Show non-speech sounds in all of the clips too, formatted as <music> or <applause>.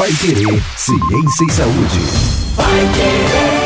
Pai Querer, Ciência e Saúde. Pai Querer.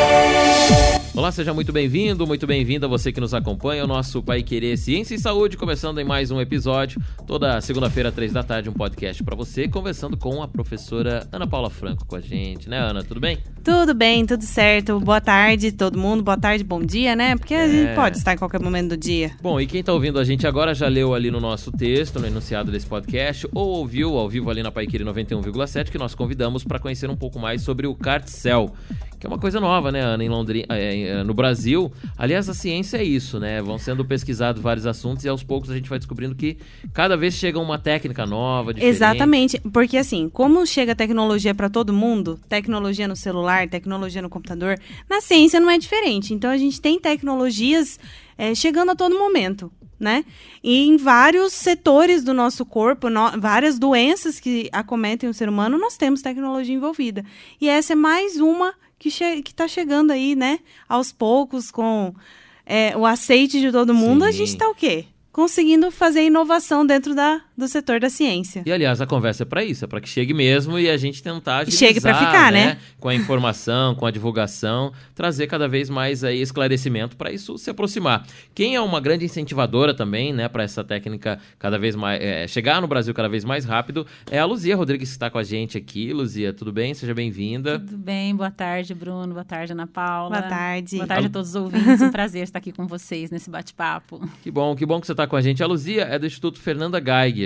Olá, seja muito bem-vindo, muito bem-vinda você que nos acompanha, o nosso Pai Querer Ciência e Saúde, começando em mais um episódio, toda segunda-feira, três da tarde, um podcast para você, conversando com a professora Ana Paula Franco com a gente, né, Ana? Tudo bem? Tudo bem, tudo certo. Boa tarde, todo mundo. Boa tarde, bom dia, né? Porque a gente é. pode estar em qualquer momento do dia. Bom, e quem está ouvindo a gente agora já leu ali no nosso texto, no enunciado desse podcast, ou ouviu ao vivo ali na Paiquiri 91,7, que nós convidamos para conhecer um pouco mais sobre o Cartcel, que é uma coisa nova, né, Ana, em Londrina, é, é, no Brasil. Aliás, a ciência é isso, né? Vão sendo pesquisados vários assuntos e aos poucos a gente vai descobrindo que cada vez chega uma técnica nova, diferente. Exatamente, porque assim, como chega tecnologia para todo mundo, tecnologia no celular, tecnologia no computador, na ciência não é diferente. Então a gente tem tecnologias é, chegando a todo momento. Né? E em vários setores do nosso corpo, no, várias doenças que acometem o ser humano, nós temos tecnologia envolvida. E essa é mais uma que che está chegando aí, né? Aos poucos, com é, o aceite de todo mundo, Sim. a gente está o quê? conseguindo fazer inovação dentro da, do setor da ciência. E aliás, a conversa é para isso, é para que chegue mesmo e a gente tentar agilizar, chegue para ficar, né? né? Com a informação, com a divulgação, trazer cada vez mais aí esclarecimento para isso se aproximar. Quem é uma grande incentivadora também, né, para essa técnica cada vez mais é, chegar no Brasil cada vez mais rápido é a Luzia Rodrigues que está com a gente aqui. Luzia, tudo bem? Seja bem-vinda. Tudo bem. Boa tarde, Bruno. Boa tarde, Ana Paula. Boa tarde. Boa tarde a todos os ouvintes. um prazer estar aqui com vocês nesse bate-papo. <laughs> Que bom, que bom que você está com a gente. A Luzia é do Instituto Fernanda Geiger.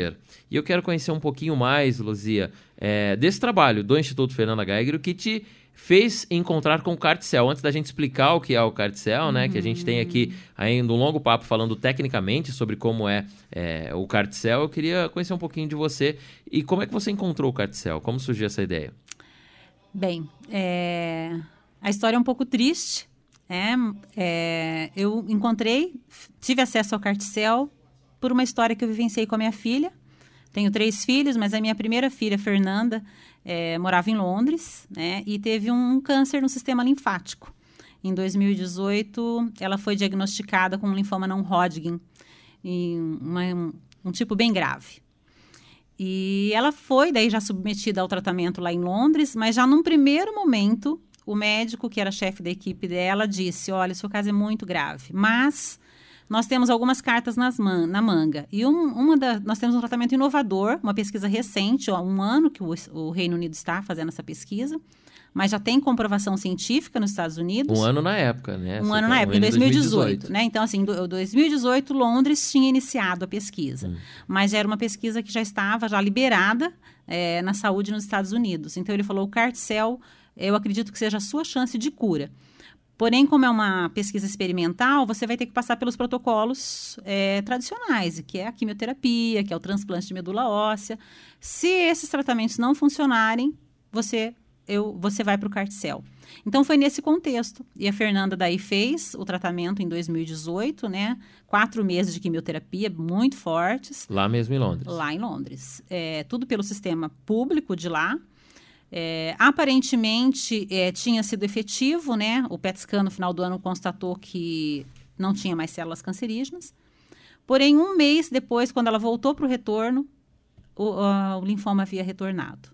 E eu quero conhecer um pouquinho mais, Luzia, é, desse trabalho do Instituto Fernanda Geiger, o que te fez encontrar com o Cartcel. Antes da gente explicar o que é o Cartcel, né? Que a gente tem aqui ainda um longo papo falando tecnicamente sobre como é, é, o Cartcel, eu queria conhecer um pouquinho de você e como é que você encontrou o Cartcel? Como surgiu essa ideia? Bem, é... a história é um pouco triste, é, é, eu encontrei, tive acesso ao Carticel por uma história que eu vivenciei com a minha filha. Tenho três filhos, mas a minha primeira filha, Fernanda, é, morava em Londres né, e teve um câncer no sistema linfático. Em 2018, ela foi diagnosticada com um linfoma não Hodgkin, uma, um, um tipo bem grave. E ela foi daí já submetida ao tratamento lá em Londres, mas já num primeiro momento o médico, que era chefe da equipe dela, disse: Olha, seu caso é muito grave, mas nós temos algumas cartas man na manga. E um, uma da, nós temos um tratamento inovador, uma pesquisa recente, há um ano que o, o Reino Unido está fazendo essa pesquisa mas já tem comprovação científica nos Estados Unidos. Um ano na época, né? Um Você ano na época, em 2018, 2018, né? Então, assim, em 2018, Londres tinha iniciado a pesquisa, hum. mas era uma pesquisa que já estava já liberada é, na saúde nos Estados Unidos. Então, ele falou, o Cartcel eu acredito que seja a sua chance de cura. Porém, como é uma pesquisa experimental, você vai ter que passar pelos protocolos é, tradicionais, que é a quimioterapia, que é o transplante de medula óssea. Se esses tratamentos não funcionarem, você, eu, você vai para o carticel. Então, foi nesse contexto. E a Fernanda daí fez o tratamento em 2018, né? Quatro meses de quimioterapia muito fortes. Lá mesmo em Londres. Lá em Londres. É, tudo pelo sistema público de lá. É, aparentemente é, tinha sido efetivo, né? O PET scan no final do ano constatou que não tinha mais células cancerígenas. Porém, um mês depois, quando ela voltou para o retorno, o linfoma havia retornado.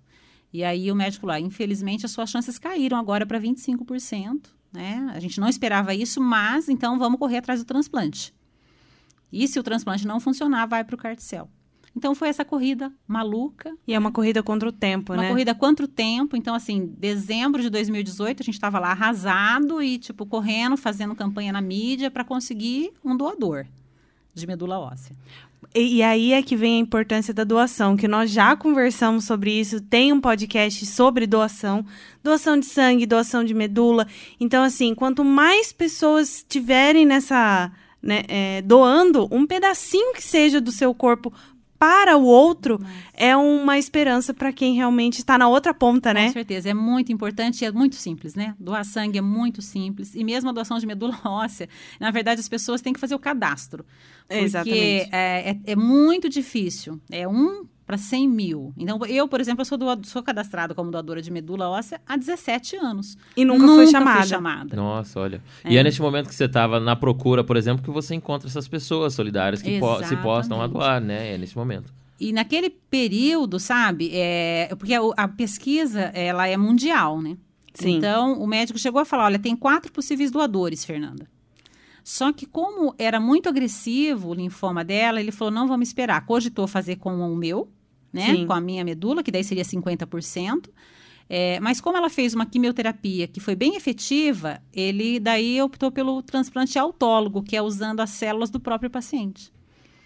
E aí o médico lá, infelizmente, as suas chances caíram agora para 25%. Né? A gente não esperava isso, mas então vamos correr atrás do transplante. E se o transplante não funcionar, vai para o carticel. Então foi essa corrida maluca. E é uma corrida contra o tempo, uma né? Uma corrida contra o tempo. Então, assim, dezembro de 2018, a gente estava lá arrasado e, tipo, correndo, fazendo campanha na mídia para conseguir um doador de medula óssea. E, e, aí é que vem a importância da doação, que nós já conversamos sobre isso, tem um podcast sobre doação, doação de sangue, doação de medula. Então, assim, quanto mais pessoas tiverem nessa. Né, é, doando um pedacinho que seja do seu corpo para o outro é uma esperança para quem realmente está na outra ponta, né? Com certeza, é muito importante e é muito simples, né? Doar sangue é muito simples e mesmo a doação de medula <laughs> óssea, na verdade as pessoas têm que fazer o cadastro, porque Exatamente. É, é, é muito difícil. É um para 100 mil. Então, eu, por exemplo, eu sou, doado, sou cadastrada como doadora de medula óssea há 17 anos. E nunca, nunca foi chamada. Fui chamada. Nossa, olha. É. E é neste momento que você estava na procura, por exemplo, que você encontra essas pessoas solidárias que po se postam a doar, né? É nesse momento. E naquele período, sabe, é, porque a, a pesquisa, ela é mundial, né? Sim. Então, o médico chegou a falar, olha, tem quatro possíveis doadores, Fernanda. Só que como era muito agressivo o linfoma dela, ele falou, não vamos esperar. Cogitou fazer com o meu, né? Sim. Com a minha medula, que daí seria 50%. É, mas como ela fez uma quimioterapia que foi bem efetiva, ele daí optou pelo transplante autólogo, que é usando as células do próprio paciente.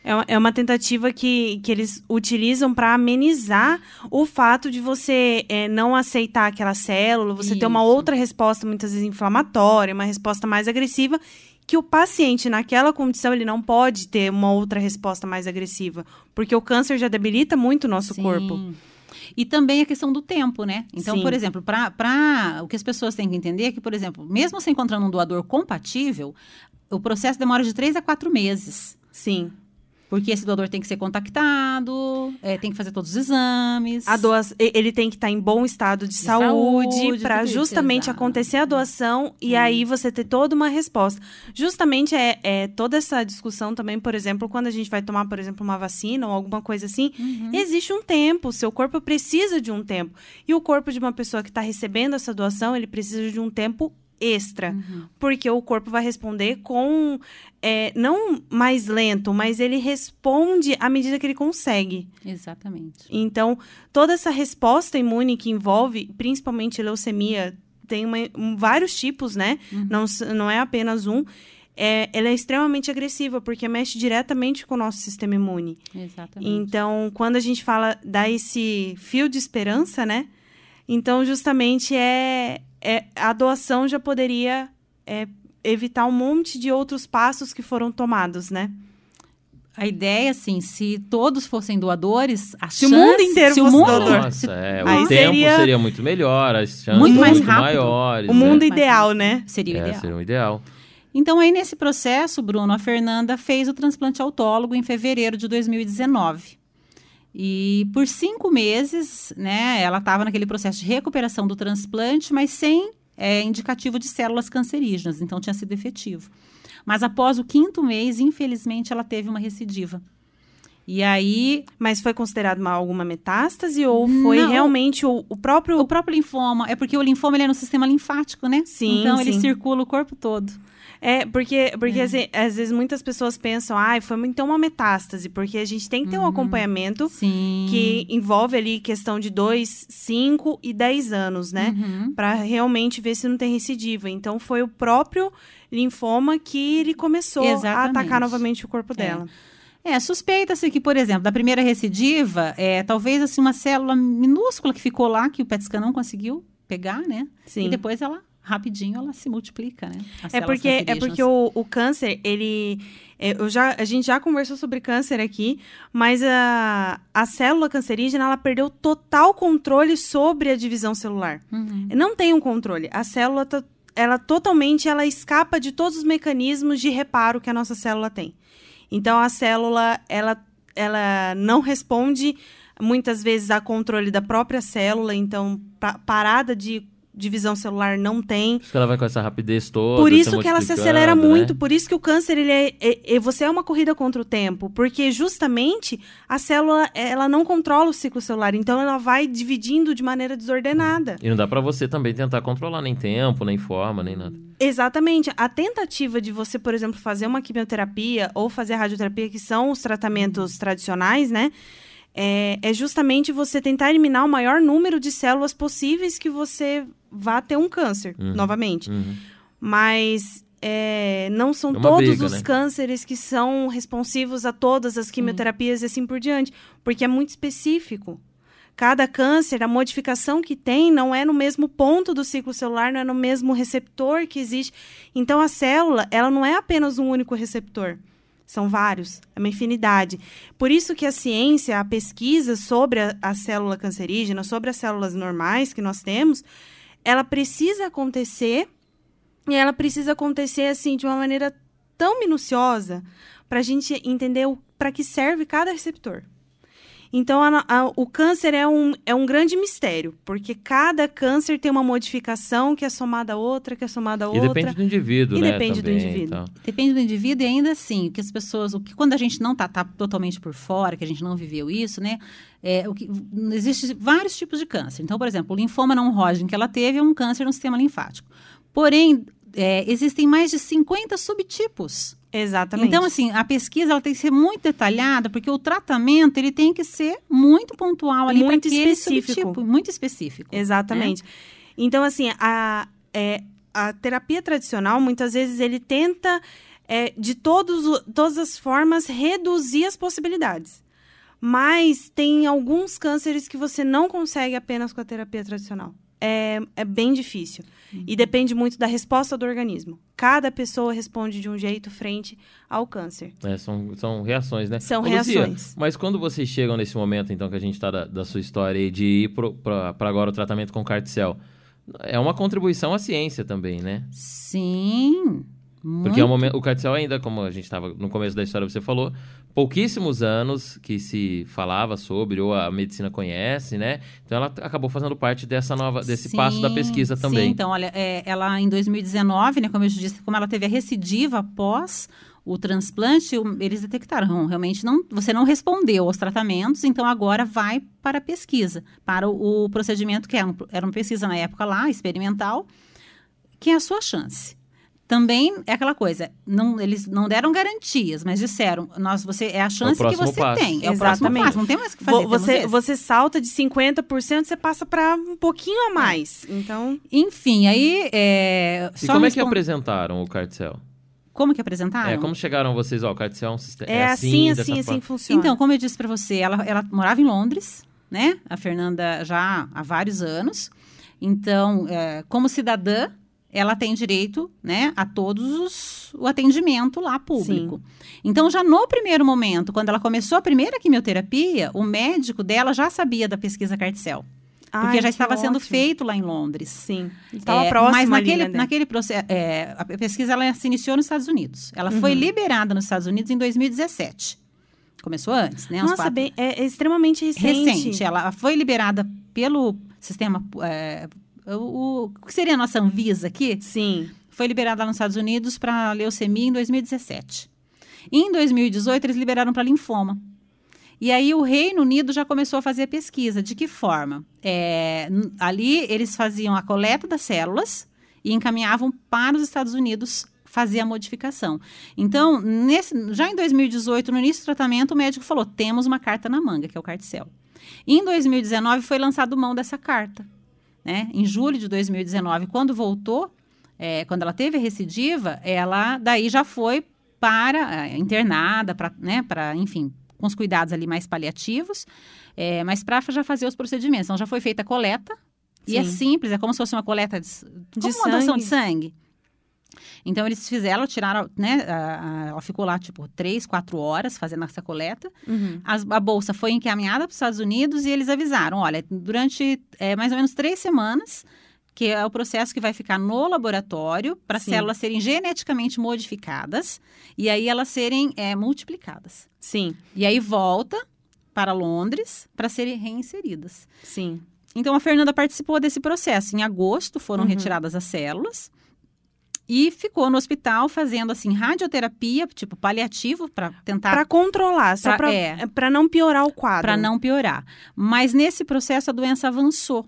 É uma, é tentativa que, que eles utilizam para amenizar o fato de você é, não aceitar aquela célula, você ter uma Isso. outra resposta, muitas vezes inflamatória, uma resposta mais agressiva, que o paciente, naquela condição, ele não pode ter uma outra resposta mais agressiva, porque o câncer já debilita muito o nosso Sim. corpo. E também a questão do tempo, né? Então, Sim. por exemplo, para o que as pessoas têm que entender é que, por exemplo, mesmo você encontrando um doador compatível, o processo demora de três a quatro meses. Sim. Porque esse doador tem que ser contactado, é, tem que fazer todos os exames. A doa... Ele tem que estar em bom estado de, De saúde, saúde, para isso, justamente exato. acontecer a doação e aí você ter toda uma resposta. Justamente é, é toda essa discussão também, por exemplo, quando a gente vai tomar, por exemplo, uma vacina ou alguma coisa assim, Uhum. existe um tempo, seu corpo precisa de um tempo. E o corpo de uma pessoa que está recebendo essa doação, ele precisa de um tempo extra. Uhum. Porque o corpo vai responder com. é, não mais lento, mas ele responde à medida que ele consegue. Exatamente. Então, toda essa resposta imune que envolve, principalmente leucemia, tem uma- um- vários tipos, né? Não, s- não é apenas um. É, ela é extremamente agressiva, porque mexe diretamente com o nosso sistema imune. Exatamente. Então, quando a gente fala, dá esse fio de esperança, né? Então, justamente, é, é a doação já poderia é, evitar um monte de outros passos que foram tomados, né? A ideia, assim, se todos fossem doadores, a Se o chance, mundo inteiro se o fosse mundo- doador. Nossa, se- é, o tempo seria- seria... muito melhor, as chances Muito mais muito rápido. maiores. O mundo né? ideal, né? seria o É, ideal. seria o ideal. Então, aí nesse processo, Bruno, a Fernanda fez o transplante autólogo em fevereiro de 2019. E por cinco meses, né, ela estava naquele processo de recuperação do transplante, mas sem é, indicativo de células cancerígenas, então tinha sido efetivo. Mas após o quinto mês, infelizmente, ela teve uma recidiva. E aí, Mas foi considerado uma, alguma metástase ou foi Não. realmente o, o próprio. o próprio linfoma, é porque o linfoma ele é no sistema linfático, né? Sim, Então, ele sim. circula o corpo todo. É, porque, porque assim, às vezes muitas pessoas pensam, ah, foi então uma metástase, porque a gente tem que ter um acompanhamento Sim. que envolve ali questão de 2, 5 e 10 anos, né? Uhum. Pra realmente ver se não tem recidiva. Então foi o próprio linfoma que ele começou a Exatamente. atacar novamente o corpo dela. É, suspeita-se que, por exemplo, da primeira recidiva, é, talvez assim, uma célula minúscula que ficou lá, que o PET scan não conseguiu pegar, né? Sim. E depois ela, rapidinho, ela se multiplica, né? As É porque, é porque o, o câncer, ele. é, eu já, a gente já conversou sobre câncer aqui, mas a, a célula cancerígena ela perdeu total controle sobre a divisão celular. Uhum. Não tem um controle. A célula, tá- ela totalmente ela escapa de todos os mecanismos de reparo que a nossa célula tem. Então a célula, ela, ela não responde muitas vezes a controle da própria célula, então pa- parada de divisão celular não tem. Por isso que ela vai com essa rapidez toda. Por isso que ela se acelera né? muito, por isso que o câncer ele é, é- é- você é uma corrida contra o tempo, porque justamente a célula ela não controla o ciclo celular, então ela vai dividindo de maneira desordenada. E não dá pra você também tentar controlar nem tempo, nem forma, nem nada. Exatamente. A tentativa de você, por exemplo, fazer uma quimioterapia ou fazer a radioterapia, que são os tratamentos tradicionais, né? É, é justamente você tentar eliminar o maior número de células possíveis que você vá ter um câncer, Uhum. novamente. Uhum. Mas é, não são É todos briga, os né? cânceres que são responsivos a todas as quimioterapias e assim por diante, porque é muito específico. Cada câncer, a modificação que tem não é no mesmo ponto do ciclo celular, não é no mesmo receptor que existe. Então, a célula, ela não é apenas um único receptor. São vários, é uma infinidade. Por isso que a ciência, a pesquisa sobre a, a célula cancerígena, sobre as células normais que nós temos, ela precisa acontecer e ela precisa acontecer assim de uma maneira tão minuciosa para a gente entender para que serve cada receptor. Então, a- a- o câncer é um, é um grande mistério, porque cada câncer tem uma modificação que é somada a outra, que é somada a E outra. depende do indivíduo, E né? depende do também, indivíduo. então. Depende do indivíduo e ainda assim, o que as pessoas, o que quando a gente não tá, tá totalmente por fora, que a gente não viveu isso, né? É, o que, existe vários tipos de câncer. Então, por exemplo, o linfoma não Hodgkin que ela teve é um câncer no sistema linfático. Porém, é, existem mais de 50 subtipos. Exatamente. Então, assim, a pesquisa ela tem que ser muito detalhada, porque o tratamento ele tem que ser muito pontual ali para Muito aquele específico. subtipo, muito específico. Exatamente. Então, assim, a, é, a terapia tradicional, muitas vezes, ele tenta, é, de todos, todas as formas, reduzir as possibilidades. Mas tem alguns cânceres que você não consegue apenas com a terapia tradicional. É, é bem difícil. E depende muito da resposta do organismo. Cada pessoa responde de um jeito frente ao câncer. É, são, são reações, né? São Ô, reações. mas quando vocês chegam nesse momento, então, que a gente está da, da sua história aí, de ir para agora o tratamento com carticel, é uma contribuição à ciência também, né? Sim. Porque é o, muito. momento, o carticel ainda, como a gente estava no começo da história, você falou, pouquíssimos anos que se falava sobre, ou a medicina conhece, né? Então ela acabou fazendo parte dessa nova, desse passo da Sim, pesquisa Sim, também. então, olha, é, ela em 2019, né, como eu disse, como ela teve a recidiva após o transplante, eles detectaram, "Hum, realmente não, você não respondeu aos tratamentos, então agora vai para a pesquisa, para o, o procedimento que era, um- era uma pesquisa na época lá, experimental, que é a sua chance. Também é aquela coisa, não, eles não deram garantias, mas disseram, nós, você, é a chance que próximo você passo. tem. É o próximo Exatamente. passo, não tem mais o que fazer. Você, você salta de 50%, você passa para um pouquinho a mais. Então, Enfim, aí... É, E só como é que apresentaram o carticel? Como que apresentaram? É, como chegaram vocês, ó, o carticel é um sistema. é, assim, dessa assim, assim forma. que funciona. Então, como eu disse para você, ela, ela morava em Londres, né? A Fernanda já há vários anos. Então, é, como cidadã, ela tem direito, né, a todos os, o atendimento lá público. Então, já no primeiro momento, quando ela começou a primeira quimioterapia, o médico dela já sabia da pesquisa Carticel, porque Ai, já estava sendo ótimo. feito lá em Londres. Sim. Estava É, próximo Mas ali, naquele, né, naquele processo, é, a pesquisa ela se iniciou nos Estados Unidos. Ela foi Uhum. liberada nos Estados Unidos em 2017. Começou antes, né? Nossa, quatro- bem, é, é extremamente recente. recente. Ela foi liberada pelo sistema. é, o, o que seria a nossa Anvisa aqui? Sim. Foi liberada lá nos Estados Unidos para leucemia em 2017. Em 2018, eles liberaram para linfoma. E aí o Reino Unido já começou a fazer a pesquisa. De que forma? É, ali eles faziam a coleta das células e encaminhavam para os Estados Unidos fazer a modificação. Então, nesse- já em 2018, no início do tratamento, o médico falou: temos uma carta na manga, que é o carticel. Em 2019 foi lançado mão dessa carta. Né? Em julho de 2019, quando voltou, é, quando ela teve a recidiva, ela daí já foi para é, internada, para, né, para, enfim, com os cuidados ali mais paliativos, é, mas para já fazer os procedimentos. Então já foi feita a coleta e é Sim. simples, é como se fosse uma coleta de, De como uma doação de sangue. Então eles fizeram, tiraram, né? a- a- ela ficou lá tipo três, quatro horas fazendo essa coleta. Uhum. As- a bolsa foi encaminhada para os Estados Unidos e eles avisaram: olha, durante é, mais ou menos três semanas, que é o processo que vai ficar no laboratório para as células serem geneticamente modificadas e aí elas serem é, multiplicadas. Sim, E aí volta para Londres para serem reinseridas. sim. Então a Fernanda participou desse processo. Em agosto foram Uhum. retiradas as células. E ficou no hospital fazendo assim radioterapia, tipo paliativo para tentar Pra controlar, só pra, é. pra não piorar o quadro. para não piorar. Mas nesse processo a doença avançou.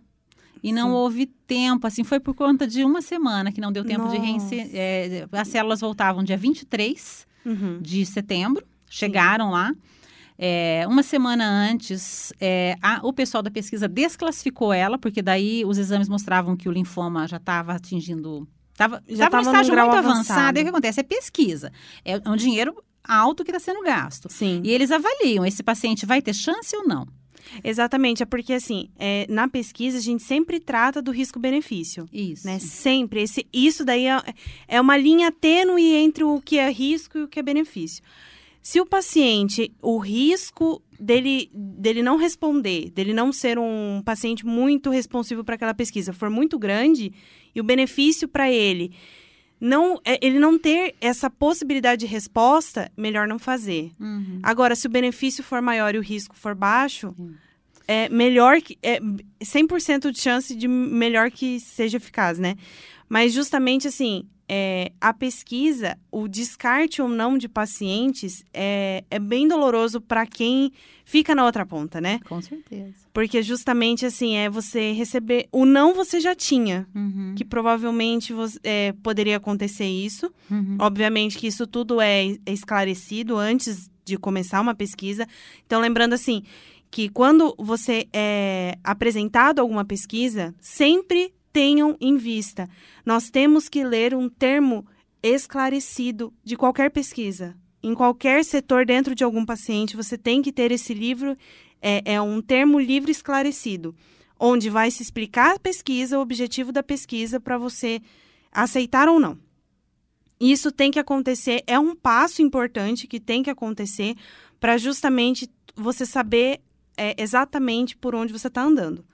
E não Sim. houve tempo, assim, foi por conta de uma semana que não deu tempo de Nossa. reinserir. é, as células voltavam dia 23 Uhum. de setembro, chegaram lá. É, uma semana antes, é, a- o pessoal da pesquisa desclassificou ela, porque daí os exames mostravam que o linfoma já estava atingindo. Tava, Já tava tava no num estágio muito avançado. avançado. E o que acontece? É pesquisa. É um dinheiro alto que está sendo gasto. Sim. E eles avaliam: esse paciente vai ter chance ou não? Exatamente, é porque assim, é, na pesquisa a gente sempre trata do risco-benefício. Isso. Né? Sempre. Esse, isso daí é, é uma linha tênue entre o que é risco e o que é benefício. Se o paciente, o risco dele, dele não responder, dele não ser um paciente muito responsivo para aquela pesquisa for muito grande, e o benefício para ele não, é, ele não ter essa possibilidade de resposta, melhor não fazer. Uhum. Agora, se o benefício for maior e o risco for baixo, é melhor que. É 100% de chance de melhor que seja eficaz, né? Mas justamente assim, é, a pesquisa, o descarte ou não de pacientes é, é bem doloroso para quem fica na outra ponta, né? Com certeza. Porque justamente assim, é você receber. O não você já tinha. Uhum. Que provavelmente você, é, poderia acontecer isso. Uhum. Obviamente que isso tudo é esclarecido antes de começar uma pesquisa. Então, lembrando assim, que quando você é apresentado alguma pesquisa, sempre tenham em vista. Nós temos que ler um termo esclarecido de qualquer pesquisa. Em qualquer setor dentro de algum paciente, você tem que ter esse livro, é, é um termo livre esclarecido, onde vai se explicar a pesquisa, o objetivo da pesquisa, para você aceitar ou não. Isso tem que acontecer, é um passo importante que tem que acontecer para justamente você saber é, exatamente por onde você está andando.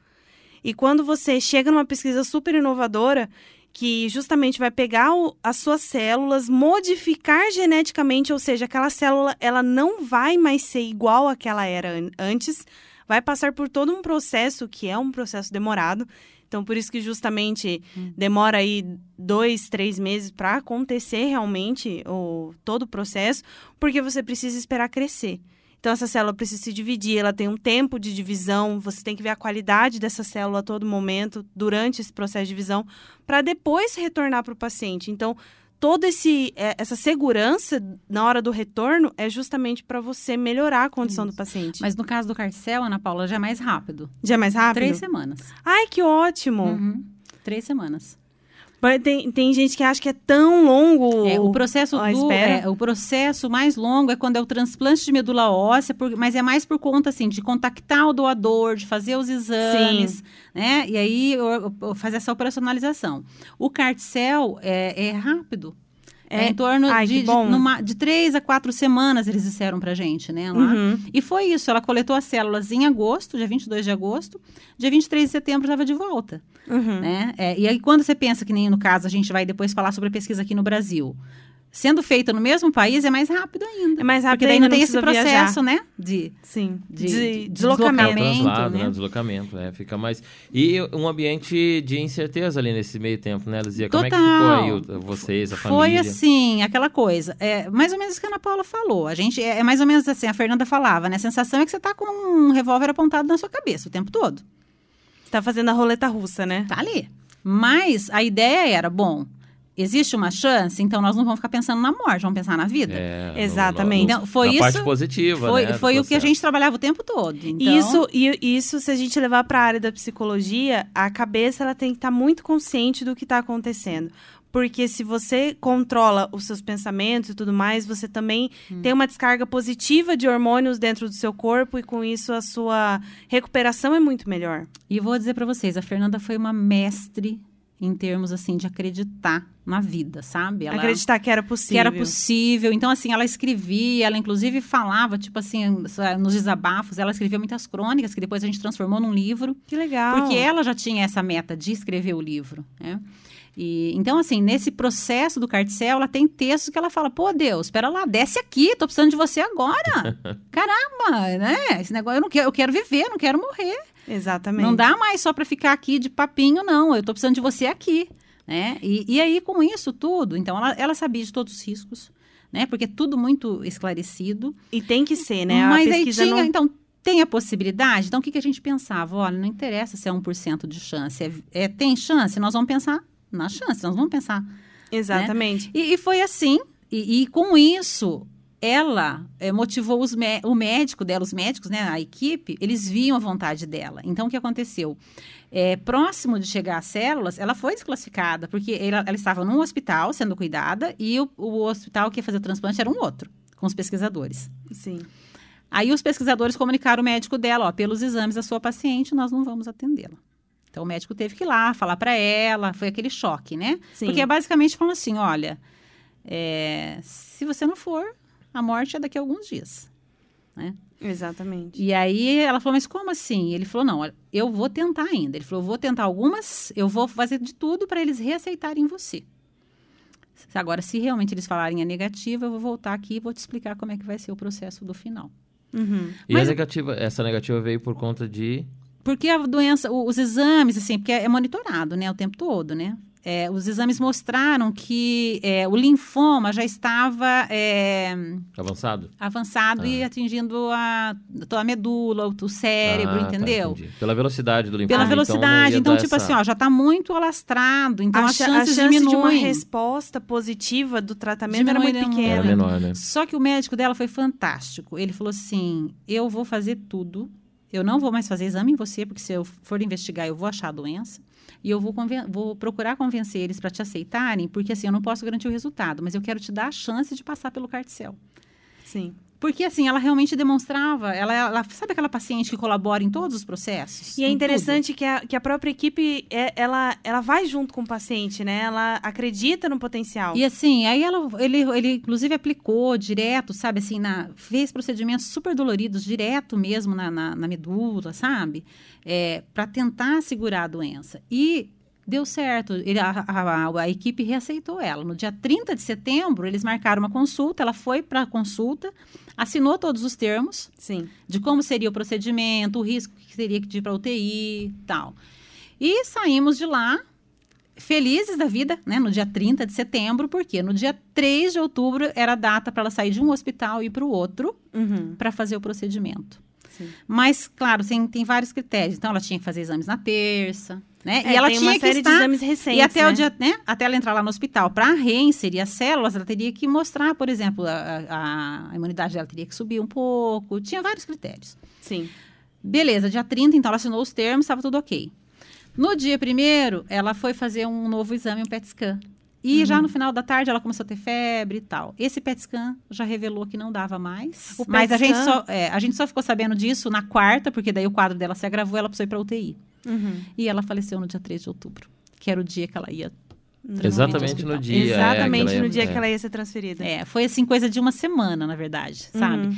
E quando você chega numa pesquisa super inovadora, que justamente vai pegar o- as suas células, modificar geneticamente, ou seja, aquela célula ela não vai mais ser igual àquela era an- antes, vai passar por todo um processo que é um processo demorado. Então, por isso que justamente demora aí dois, três meses para acontecer realmente o, todo o processo, porque você precisa esperar crescer. Então, essa célula precisa se dividir, ela tem um tempo de divisão, você tem que ver a qualidade dessa célula a todo momento, durante esse processo de divisão, para depois retornar para o paciente. Então, toda é, essa segurança na hora do retorno é justamente para você melhorar a condição do paciente. Mas no caso do carcel, Ana Paula, já é mais rápido. Já é mais rápido? Três semanas. Ai, que ótimo! Uhum. Três semanas. Mas Tem, tem gente que acha que é tão longo É, o processo a do, é, o processo mais longo é quando é o transplante de medula óssea, por- mas é mais por conta assim de contactar o doador, de fazer os exames, né? E aí o- o- fazer essa operacionalização. O carticel é, é rápido. É, em torno Ai, de, de, numa- de três a quatro semanas, eles disseram pra gente, né? Lá. Uhum. E foi isso, ela coletou as células em agosto, dia 22 de agosto, dia 23 de setembro estava de volta Uhum. né? É, e aí, quando você pensa que nem no caso, a gente vai depois falar sobre a pesquisa aqui no Brasil. Sendo feita no mesmo país, é mais rápido ainda. É mais rápido Porque daí ainda, não tem esse processo, viajar. né? De, Sim. de- De, de deslocamento. deslocamento. Translado, né? né? Deslocamento, é, fica mais... E um ambiente de incerteza ali nesse meio tempo, né, Luzia? Como é que ficou Total. aí vocês, a Foi família? assim, aquela coisa. É, mais ou menos o que a Ana Paula falou. A gente, é, é mais ou menos assim, a Fernanda falava, né? A sensação é que você tá com um revólver apontado na sua cabeça o tempo todo. Você tá fazendo a roleta russa, né? Tá ali. Mas a ideia era, bom, existe uma chance, então nós não vamos ficar pensando na morte, vamos pensar na vida. É, no- Exatamente. no- Então, foi na isso- parte positiva, Foi, né, foi o que a gente trabalhava o tempo todo. Então, Isso, e isso, se a gente levar para a área da psicologia, a cabeça ela tem que estar muito consciente do que está acontecendo. Porque se você controla os seus pensamentos e tudo mais, você também Hum. tem uma descarga positiva de hormônios dentro do seu corpo e com isso a sua recuperação é muito melhor. E vou dizer para vocês, a Fernanda foi uma mestre em termos assim de acreditar na vida, sabe? Ela- Acreditar que era possível. que era possível. Então, assim, ela escrevia, ela inclusive falava, tipo assim, nos desabafos, ela escrevia muitas crônicas que depois a gente transformou num livro. Que legal. Porque ela já tinha essa meta de escrever o livro, né? E, então, assim, nesse processo do carticel, ela tem textos que ela fala, pô, Deus, espera lá, desce aqui, tô precisando de você agora. <laughs> Caramba, né? Esse negócio, eu não quero, eu quero viver, não quero morrer. Exatamente. Não dá mais só para ficar aqui de papinho, não. Eu tô precisando de você aqui, né? E, e aí, com isso tudo, então, ela, ela sabia de todos os riscos, né? Porque é tudo muito esclarecido. E tem que ser, né? A Mas aí pesquisa tinha, não... então, tem a possibilidade. Então, o que, que a gente pensava? Olha, não interessa se é 1% de chance. É, é, tem chance? Nós vamos pensar na chance. Nós vamos pensar. Exatamente. E, e foi assim. E, e com isso, ela eh, motivou o médico dela, os médicos, né, a equipe, eles viam a vontade dela. Então, o que aconteceu? É, próximo de chegar às células, ela foi desclassificada, porque ela, ela estava num hospital sendo cuidada e o, o hospital que ia fazer o transplante era um outro, com os pesquisadores. Sim. Aí os pesquisadores comunicaram ao médico dela, ó, pelos exames da sua paciente, nós não vamos atendê-la. Então o médico teve que ir lá falar para ela, foi aquele choque, né? Sim. Porque é basicamente falando assim, olha, é, se você não for, a morte é daqui a alguns dias. Exatamente. E aí ela falou, mas como assim? Ele falou, não, eu vou tentar ainda. Ele falou, eu vou tentar algumas, eu vou fazer de tudo para eles reaceitarem você. Agora, se realmente eles falarem a negativa, eu vou voltar aqui e vou te explicar como é que vai ser o processo do final. Uhum. E Mas- a negativa, essa negativa veio por conta de. Porque a doença, os exames, assim, porque é monitorado, né, o tempo todo, né? É, os exames mostraram que é, o linfoma já estava é, Avançado? avançado e atingindo a, a medula, o, o cérebro, Ah, tá, entendeu? entendi. Pela velocidade do linfoma. Pela então, velocidade. Então, dar tipo essa- assim, ó, já está muito alastrado, então a, as cha- a chances chance de uma resposta positiva do tratamento era muito pequena. Era menor, né? Só que o médico dela foi fantástico. Ele falou assim: eu vou fazer tudo. Eu não vou mais fazer exame em você, porque se eu for investigar, eu vou achar a doença. E eu vou, vou procurar convencer eles para te aceitarem, porque assim, eu não posso garantir o resultado, mas eu quero te dar a chance de passar pelo carticel. Sim. Porque assim, ela realmente demonstrava, ela, ela sabe aquela paciente que colabora em todos os processos? E é interessante que a, que a própria equipe, é, ela, ela vai junto com o paciente, né? Ela acredita no potencial. E assim, aí ela, ele, ele inclusive aplicou direto, sabe, assim, na, fez procedimentos super doloridos, direto mesmo na, na, na medula, sabe? É, para tentar segurar a doença. E deu certo. Ele, a, a, a equipe reaceitou ela. No dia 30 de setembro, eles marcaram uma consulta, ela foi para a consulta, assinou todos os termos Sim. de como seria o procedimento, o risco que teria que ir para UTI e tal. E saímos de lá felizes da vida, né, no dia 30 de setembro, porque no dia 3 de outubro era a data para ela sair de um hospital e ir para o outro Uhum. para fazer o procedimento. Sim. Mas, claro, tem, tem vários critérios. Então, ela tinha que fazer exames na terça, né? É, e ela tinha que estar... de exames recentes, E até né? o dia, né? Até ela entrar lá no hospital para reinserir as células, ela teria que mostrar, por exemplo, a, a- imunidade dela teria que subir um pouco. Tinha vários critérios. Sim. Beleza, dia 30, então ela assinou os termos, estava tudo ok. No dia primeiro, ela foi fazer um novo exame, um PET scan. E já no final da tarde ela começou a ter febre e tal. Esse PET scan já revelou que não dava mais. O mas a gente, só, é, a gente só ficou sabendo disso na quarta, porque daí o quadro dela se agravou, ela precisou ir para UTI. Uhum. E ela faleceu no dia 3 de outubro, que era o dia que ela ia. Exatamente no dia. é, Exatamente que ela no ia- dia é. que ela ia ser transferida. É, foi assim, coisa de uma semana, na verdade, sabe? Uhum.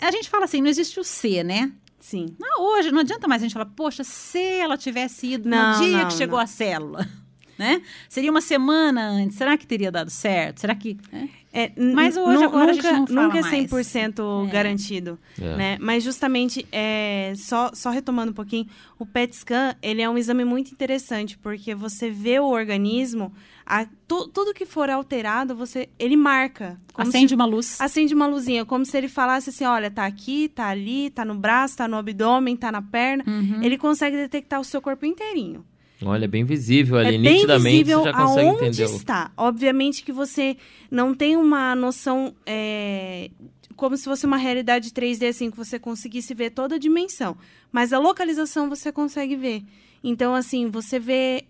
A gente fala assim, não existe o C, né? Sim. Não, hoje não adianta mais a gente falar, poxa, se ela tivesse ido Não, no dia não, que chegou não. a célula, <laughs> né? Seria uma semana antes, será que teria dado certo? Será que... né? É, Mas hoje, nu- agora, a nunca, gente não fala nunca é mais. 100% É. garantido, É. né? Mas justamente, é, só, só retomando um pouquinho, o PET scan, ele é um exame muito interessante, porque você vê o organismo, a- tu- tudo que for alterado, você, ele marca. Acende se- uma luz. Acende uma luzinha, como se ele falasse assim, olha, tá aqui, tá ali, tá no braço, tá no abdômen, tá na perna. Uhum. Ele consegue detectar o seu corpo inteirinho. Olha, é bem visível ali, é bem nitidamente visível você já consegue aonde entender. está. Obviamente que você não tem uma noção é, como se fosse uma realidade 3D, assim, que você conseguisse ver toda a dimensão. Mas a localização você consegue ver. Então, assim, você vê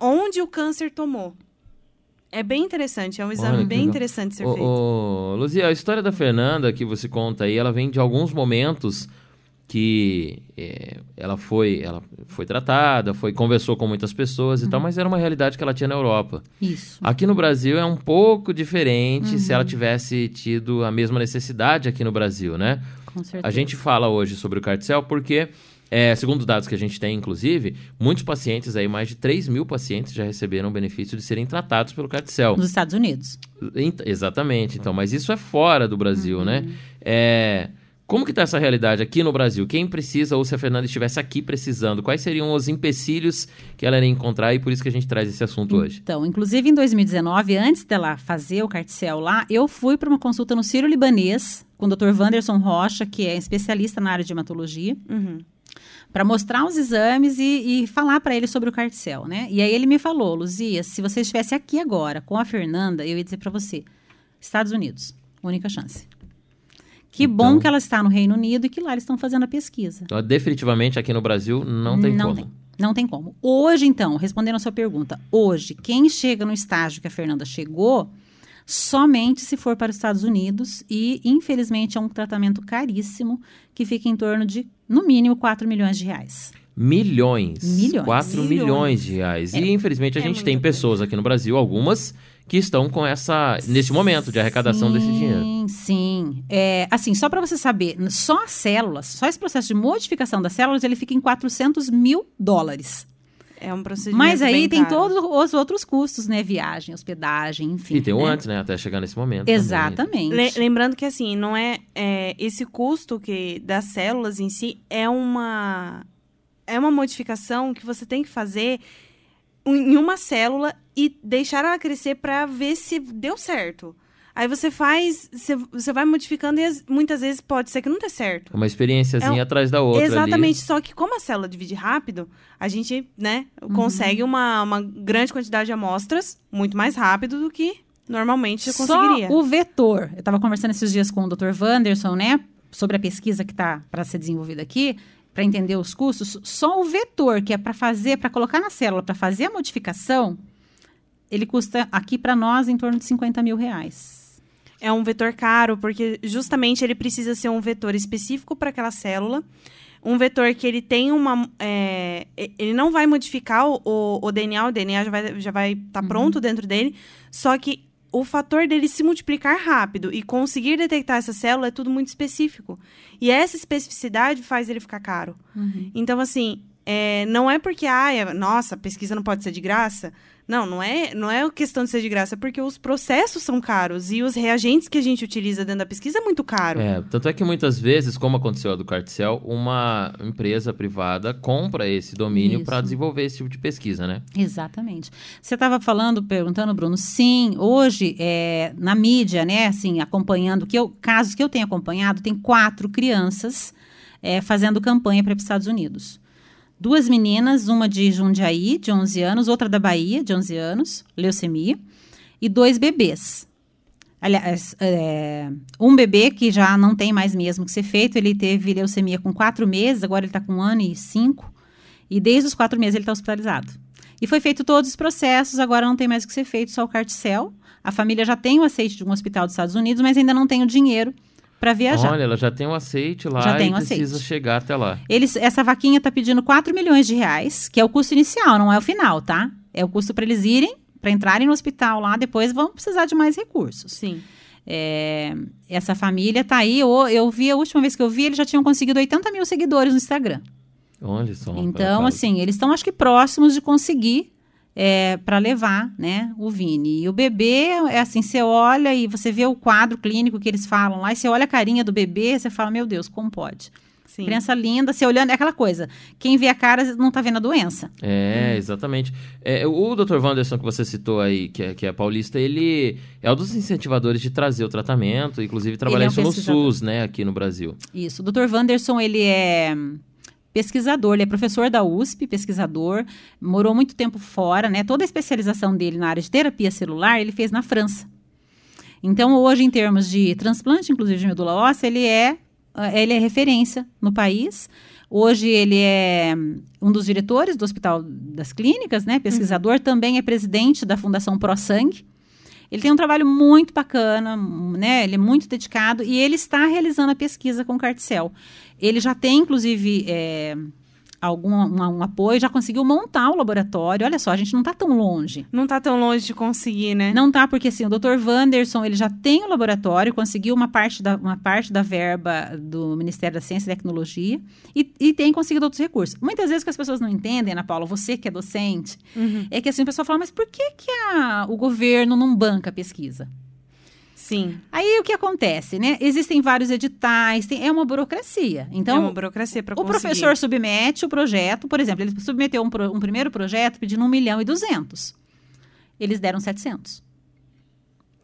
onde o câncer tomou. É bem interessante, é um exame Olha bem legal. interessante ser Ô, feito. ô, Luzia, a história da Fernanda que você conta aí, ela vem de alguns momentos que é, ela foi ela foi tratada, foi conversou com muitas pessoas Uhum. e tal, mas era uma realidade que ela tinha na Europa. Isso. Aqui no Brasil é um pouco diferente se Uhum. ela tivesse tido a mesma necessidade aqui no Brasil, né? Com certeza. A gente fala hoje sobre o carticel porque, é, segundo os dados que a gente tem, inclusive, muitos pacientes aí, mais de 3 mil pacientes já receberam o benefício de serem tratados pelo carticel. Nos Estados Unidos. Ent- Exatamente, então, mas isso é fora do Brasil, né? Uhum. É, como que tá essa realidade aqui no Brasil? Quem precisa, ou se a Fernanda estivesse aqui precisando, quais seriam os empecilhos que ela iria encontrar e por isso que a gente traz esse assunto hoje? Então, inclusive em 2019, antes dela fazer o carticel lá, eu fui para uma consulta no Ciro Libanês com o Dr. Wanderson Rocha, que é especialista na área de hematologia. Uhum. para mostrar os exames e, e falar para ele sobre o carticel, né? E aí ele me falou, Luzia, se você estivesse aqui agora com a Fernanda, eu ia dizer para você, Estados Unidos, única chance. Que Então- bom que ela está no Reino Unido e que lá eles estão fazendo a pesquisa. Então, definitivamente aqui no Brasil não tem não como. Tem, não tem como. Hoje, então, respondendo a sua pergunta, hoje, quem chega no estágio que a Fernanda chegou, somente se for para os Estados Unidos e, infelizmente, é um tratamento caríssimo que fica em torno de, no mínimo, 4 milhões de reais. Milhões. Milhões. 4 milhões, Milhões. de reais. E infelizmente a É gente tem pessoas aqui no Brasil, algumas, que estão com essa. nesse momento de arrecadação desse dinheiro. Sim, sim. É, assim, só para você saber, só as células, só esse processo de modificação das células, ele fica em 400 mil dólares. É um procedimento Mas aí bem tem caro. todos os outros custos, né? Viagem, hospedagem, enfim. E tem o né? antes, né? Até chegar nesse momento. Exatamente. Le- lembrando que assim, não é, é, esse custo que das células em si é uma é uma modificação que você tem que fazer em uma célula e deixar ela crescer para ver se deu certo. Aí você faz, você, você vai modificando e as- muitas vezes pode ser que não dê certo. É Uma experiênciazinha É atrás da outra. ali. Exatamente, só que como a célula divide rápido, a gente, né, Uhum. consegue uma, uma grande quantidade de amostras muito mais rápido do que normalmente Só conseguiria. o vetor. Eu estava conversando esses dias com o Dr. Wanderson, né? Sobre a pesquisa que está para ser desenvolvida aqui, para entender os custos. Só o vetor, que é para fazer, para colocar na célula, para fazer a modificação, ele custa aqui para nós em torno de 50 mil reais. É um vetor caro, porque justamente ele precisa ser um vetor específico para aquela célula. Um vetor que ele tem uma. é, ele não vai modificar o, o- o DNA, o DNA já vai estar já vai tá pronto dentro dele. Só que o fator dele se multiplicar rápido e conseguir detectar essa célula é tudo muito específico. E essa especificidade faz ele ficar caro. Então, assim, é, não é porque, ah, é- nossa, pesquisa não pode ser de graça. Não, não é, não é questão de ser de graça, é porque os processos são caros e os reagentes que a gente utiliza dentro da pesquisa é muito caro. É, tanto é que muitas vezes, como aconteceu a do Carticel, uma empresa privada compra esse domínio para desenvolver esse tipo de pesquisa, né? Exatamente. Você estava falando, perguntando, Bruno, sim, hoje, é, na mídia, né, assim, acompanhando, que eu, casos que eu tenho acompanhado, tem quatro crianças é, fazendo campanha para os Estados Unidos. Duas meninas, uma de Jundiaí, de 11 anos, outra da Bahia, de 11 anos, leucemia, e dois bebês. Aliás, é, um bebê que já não tem mais mesmo que ser feito, ele teve leucemia com quatro meses, agora ele está com um ano e cinco, e desde os quatro meses ele está hospitalizado. E foi feito todos os processos, agora não tem mais o que ser feito, só o carticel. A família já tem o aceite de um hospital dos Estados Unidos, mas ainda não tem o dinheiro para viajar. Olha, ela já tem um aceite lá Já tem e um precisa aceite. chegar até lá. Eles, essa vaquinha está pedindo 4 milhões de reais, que é o custo inicial, não é o final, tá? É o custo para eles irem, para entrarem no hospital lá, depois vão precisar de mais recursos. Sim. É, essa família tá aí, eu, eu vi, a última vez que eu vi, eles já tinham conseguido 80 mil seguidores no Instagram. Olha só. Então, assim, eles estão, acho que, próximos de conseguir para levar, né, o Vini. E o bebê, é assim, você olha e você vê o quadro clínico que eles falam lá, e você olha a carinha do bebê, você fala, meu Deus, como pode? Sim. Criança linda, você olhando, é aquela coisa, quem vê a cara não tá vendo a doença. É, exatamente. É, o Dr. Wanderson que você citou aí, que é, que é paulista, ele é um dos incentivadores de trazer o tratamento, inclusive trabalhar é um isso no. SUS, né, aqui no Brasil. Isso, o Dr. Wanderson, ele é pesquisador, ele é professor da USP, pesquisador, morou muito tempo fora, né? Toda a especialização dele na área de terapia celular, ele fez na França. Então, hoje, em termos de transplante, inclusive de medula óssea, ele é, eh, ele é referência no país. Hoje, ele é um dos diretores do Hospital das Clínicas, né? Pesquisador, também é presidente da Fundação Pro Sangue. Ele tem um trabalho muito bacana, né? Ele é muito dedicado e ele está realizando a pesquisa com o Carticel. Ele já tem, inclusive, é, algum um, um apoio, já conseguiu montar o laboratório. Olha só, a gente não está tão longe. Não tá tão longe de conseguir, né? Não tá, porque assim, o Dr. Wanderson, ele já tem o laboratório, conseguiu uma parte da, uma parte da verba do Ministério da Ciência e Tecnologia e, e tem conseguido outros recursos. Muitas vezes que as pessoas não entendem, Ana Paula, você que é docente, Uhum. é que assim, o pessoal fala, mas por que, que a- o governo não banca a pesquisa? Sim. Aí o que acontece, né? Existem vários editais, tem- é uma burocracia. Então, é uma burocracia para o conseguir. professor submete o projeto, por exemplo, ele submeteu um, pro- um primeiro projeto pedindo 1 milhão e 200. Eles deram 700.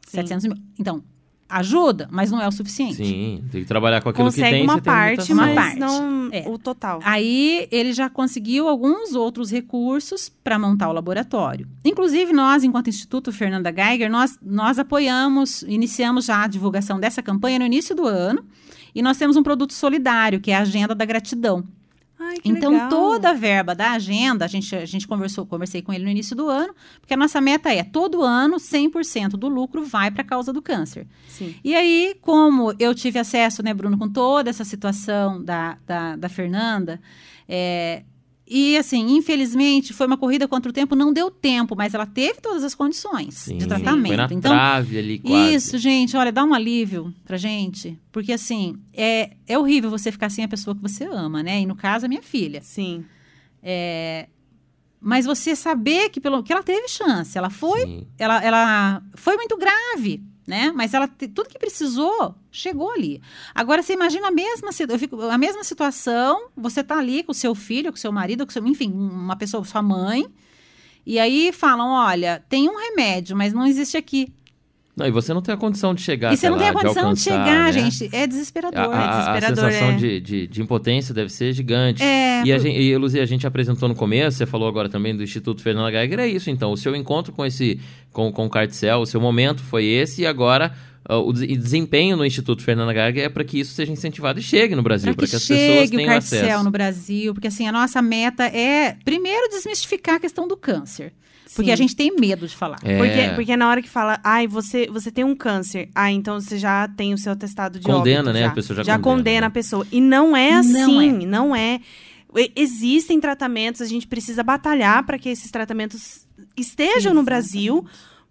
Sim. 700 mil. Então, ajuda, mas não é o suficiente. Sim, tem que trabalhar com aquilo Consegue que tem. uma você tem parte, mas Uma parte. não É. o total. Aí ele já conseguiu alguns outros recursos para montar o laboratório. Inclusive, nós, enquanto Instituto Fernanda Geiger, nós, nós apoiamos, iniciamos já a divulgação dessa campanha no início do ano. E nós temos um produto solidário, que é a Agenda da Gratidão. Ai, Então, legal. toda a verba da agenda, a gente, a gente conversou, conversei com ele no início do ano, porque a nossa meta é, todo ano, 100% do lucro vai para a causa do câncer. Sim. E aí, como eu tive acesso, né, Bruno, com toda essa situação da, da, da Fernanda, é, e assim, infelizmente, foi uma corrida contra o tempo, não deu tempo, mas ela teve todas as condições Sim, de tratamento. Foi na então, trave ali quase. isso, gente, olha, dá um alívio pra gente. Porque, assim, é, é horrível você ficar sem a pessoa que você ama, né? E no caso, a minha filha. Sim. mas você saber que pelo que ela teve chance, ela foi, Sim. ela, ela foi muito grave, né? Mas ela tudo que precisou chegou ali. Agora você imagina a mesma a mesma situação, você tá ali com o seu filho, com o seu marido, com seu, enfim, uma pessoa, sua mãe, e aí falam, olha, tem um remédio, mas não existe aqui. Não, e você não tem a condição de chegar e você não tem a lá, condição de, alcançar, chegar, né? gente. É desesperador. A, a- a desesperador, sensação é. de, de, de impotência deve ser gigante. É, E, a gente, e, Luzia, a gente apresentou no começo, você falou agora também do Instituto Fernanda Geiger, é isso então. O seu encontro com esse, com, com o Carticel, o seu momento foi esse, e agora ah, o des- e desempenho no Instituto Fernanda Geiger é para que isso seja incentivado e chegue no Brasil, para que, que, as pessoas chegue o tenham carticel acesso. no Brasil, porque assim, a nossa meta é, primeiro, desmistificar a questão do câncer. Porque Sim. a gente tem medo de falar. É. Porque, porque na hora que fala, ai, você, você tem um câncer, ah, então você já tem o seu atestado de Condena, óbito, né? Já, A pessoa já condena, condena, né? a pessoa. E não é Não assim, não é. E- Existem tratamentos, a gente precisa batalhar para que esses tratamentos estejam no Brasil,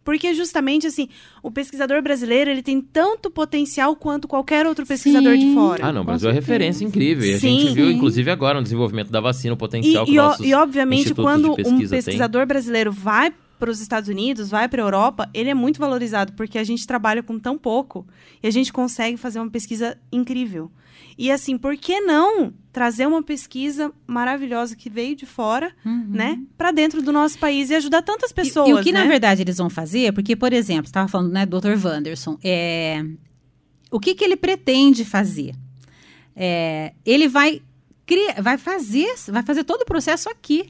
porque justamente assim, o pesquisador brasileiro, ele tem tanto potencial quanto qualquer outro pesquisador de Sim. fora. Ah, não, o Brasil é referência incrível. E a Sim. gente viu, inclusive, agora no desenvolvimento da vacina, o E, potencial que e, o- nossos e, obviamente, institutos quando de um pesquisador brasileiro vai para os Estados Unidos, vai para a Europa, ele é muito valorizado, porque a gente trabalha com tão pouco e a gente consegue fazer uma pesquisa incrível. E assim, por que não trazer uma pesquisa maravilhosa que veio de fora, né, para dentro do nosso país e ajudar tantas Uhum. E- pessoas, E, o que, né? na verdade, eles vão fazer, porque, por exemplo, você estava falando, né, Dr. Wanderson, é, o que, que ele pretende fazer? É, ele vai, criar, vai fazer, vai fazer todo o processo aqui.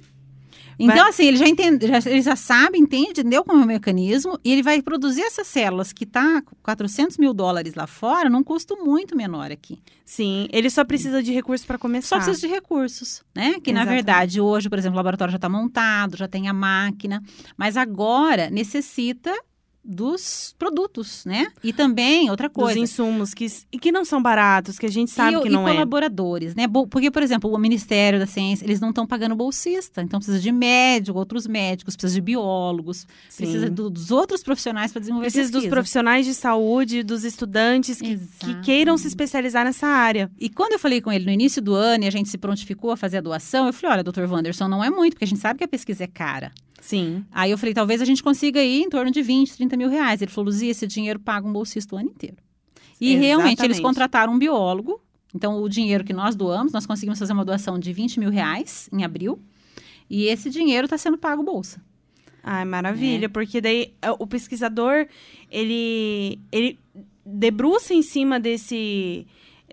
Então, Vai- assim, ele já, entende, já, ele já sabe, entende, entendeu como é o mecanismo, e ele vai produzir essas células que tá com 400 mil dólares lá fora, num custo muito menor aqui. Sim, ele só precisa de recursos para começar. Só precisa de recursos, né? Que na Exatamente. verdade hoje, por exemplo, o laboratório já está montado, já tem a máquina, mas agora necessita dos produtos, né? E também outra dos coisa. insumos que, e que não são baratos, que a gente sabe e, que e não é. colaboradores, né? Porque, por exemplo, o Ministério da Ciência, eles não estão pagando bolsista. Então, precisa de médico, outros médicos, precisa de biólogos, Sim. precisa do- dos outros profissionais para desenvolver Precisa dos pesquisa. profissionais de saúde, dos estudantes que, que queiram se especializar nessa área. E quando eu falei com ele no início do ano e a gente se prontificou a fazer a doação, eu falei, olha, doutor Wanderson, não é muito, porque a gente sabe que a pesquisa é cara. Sim. Aí eu falei, talvez a gente consiga aí em torno de 20, 30 mil reais. Ele falou, Luzia, esse dinheiro paga um bolsista o ano inteiro. E realmente eles Exatamente. contrataram um biólogo. Então, o dinheiro que nós doamos, nós conseguimos fazer uma doação de 20 mil reais em abril. E esse dinheiro está sendo pago bolsa. Ai, É. maravilha, porque daí é, o pesquisador, ele, ele debruça em cima desse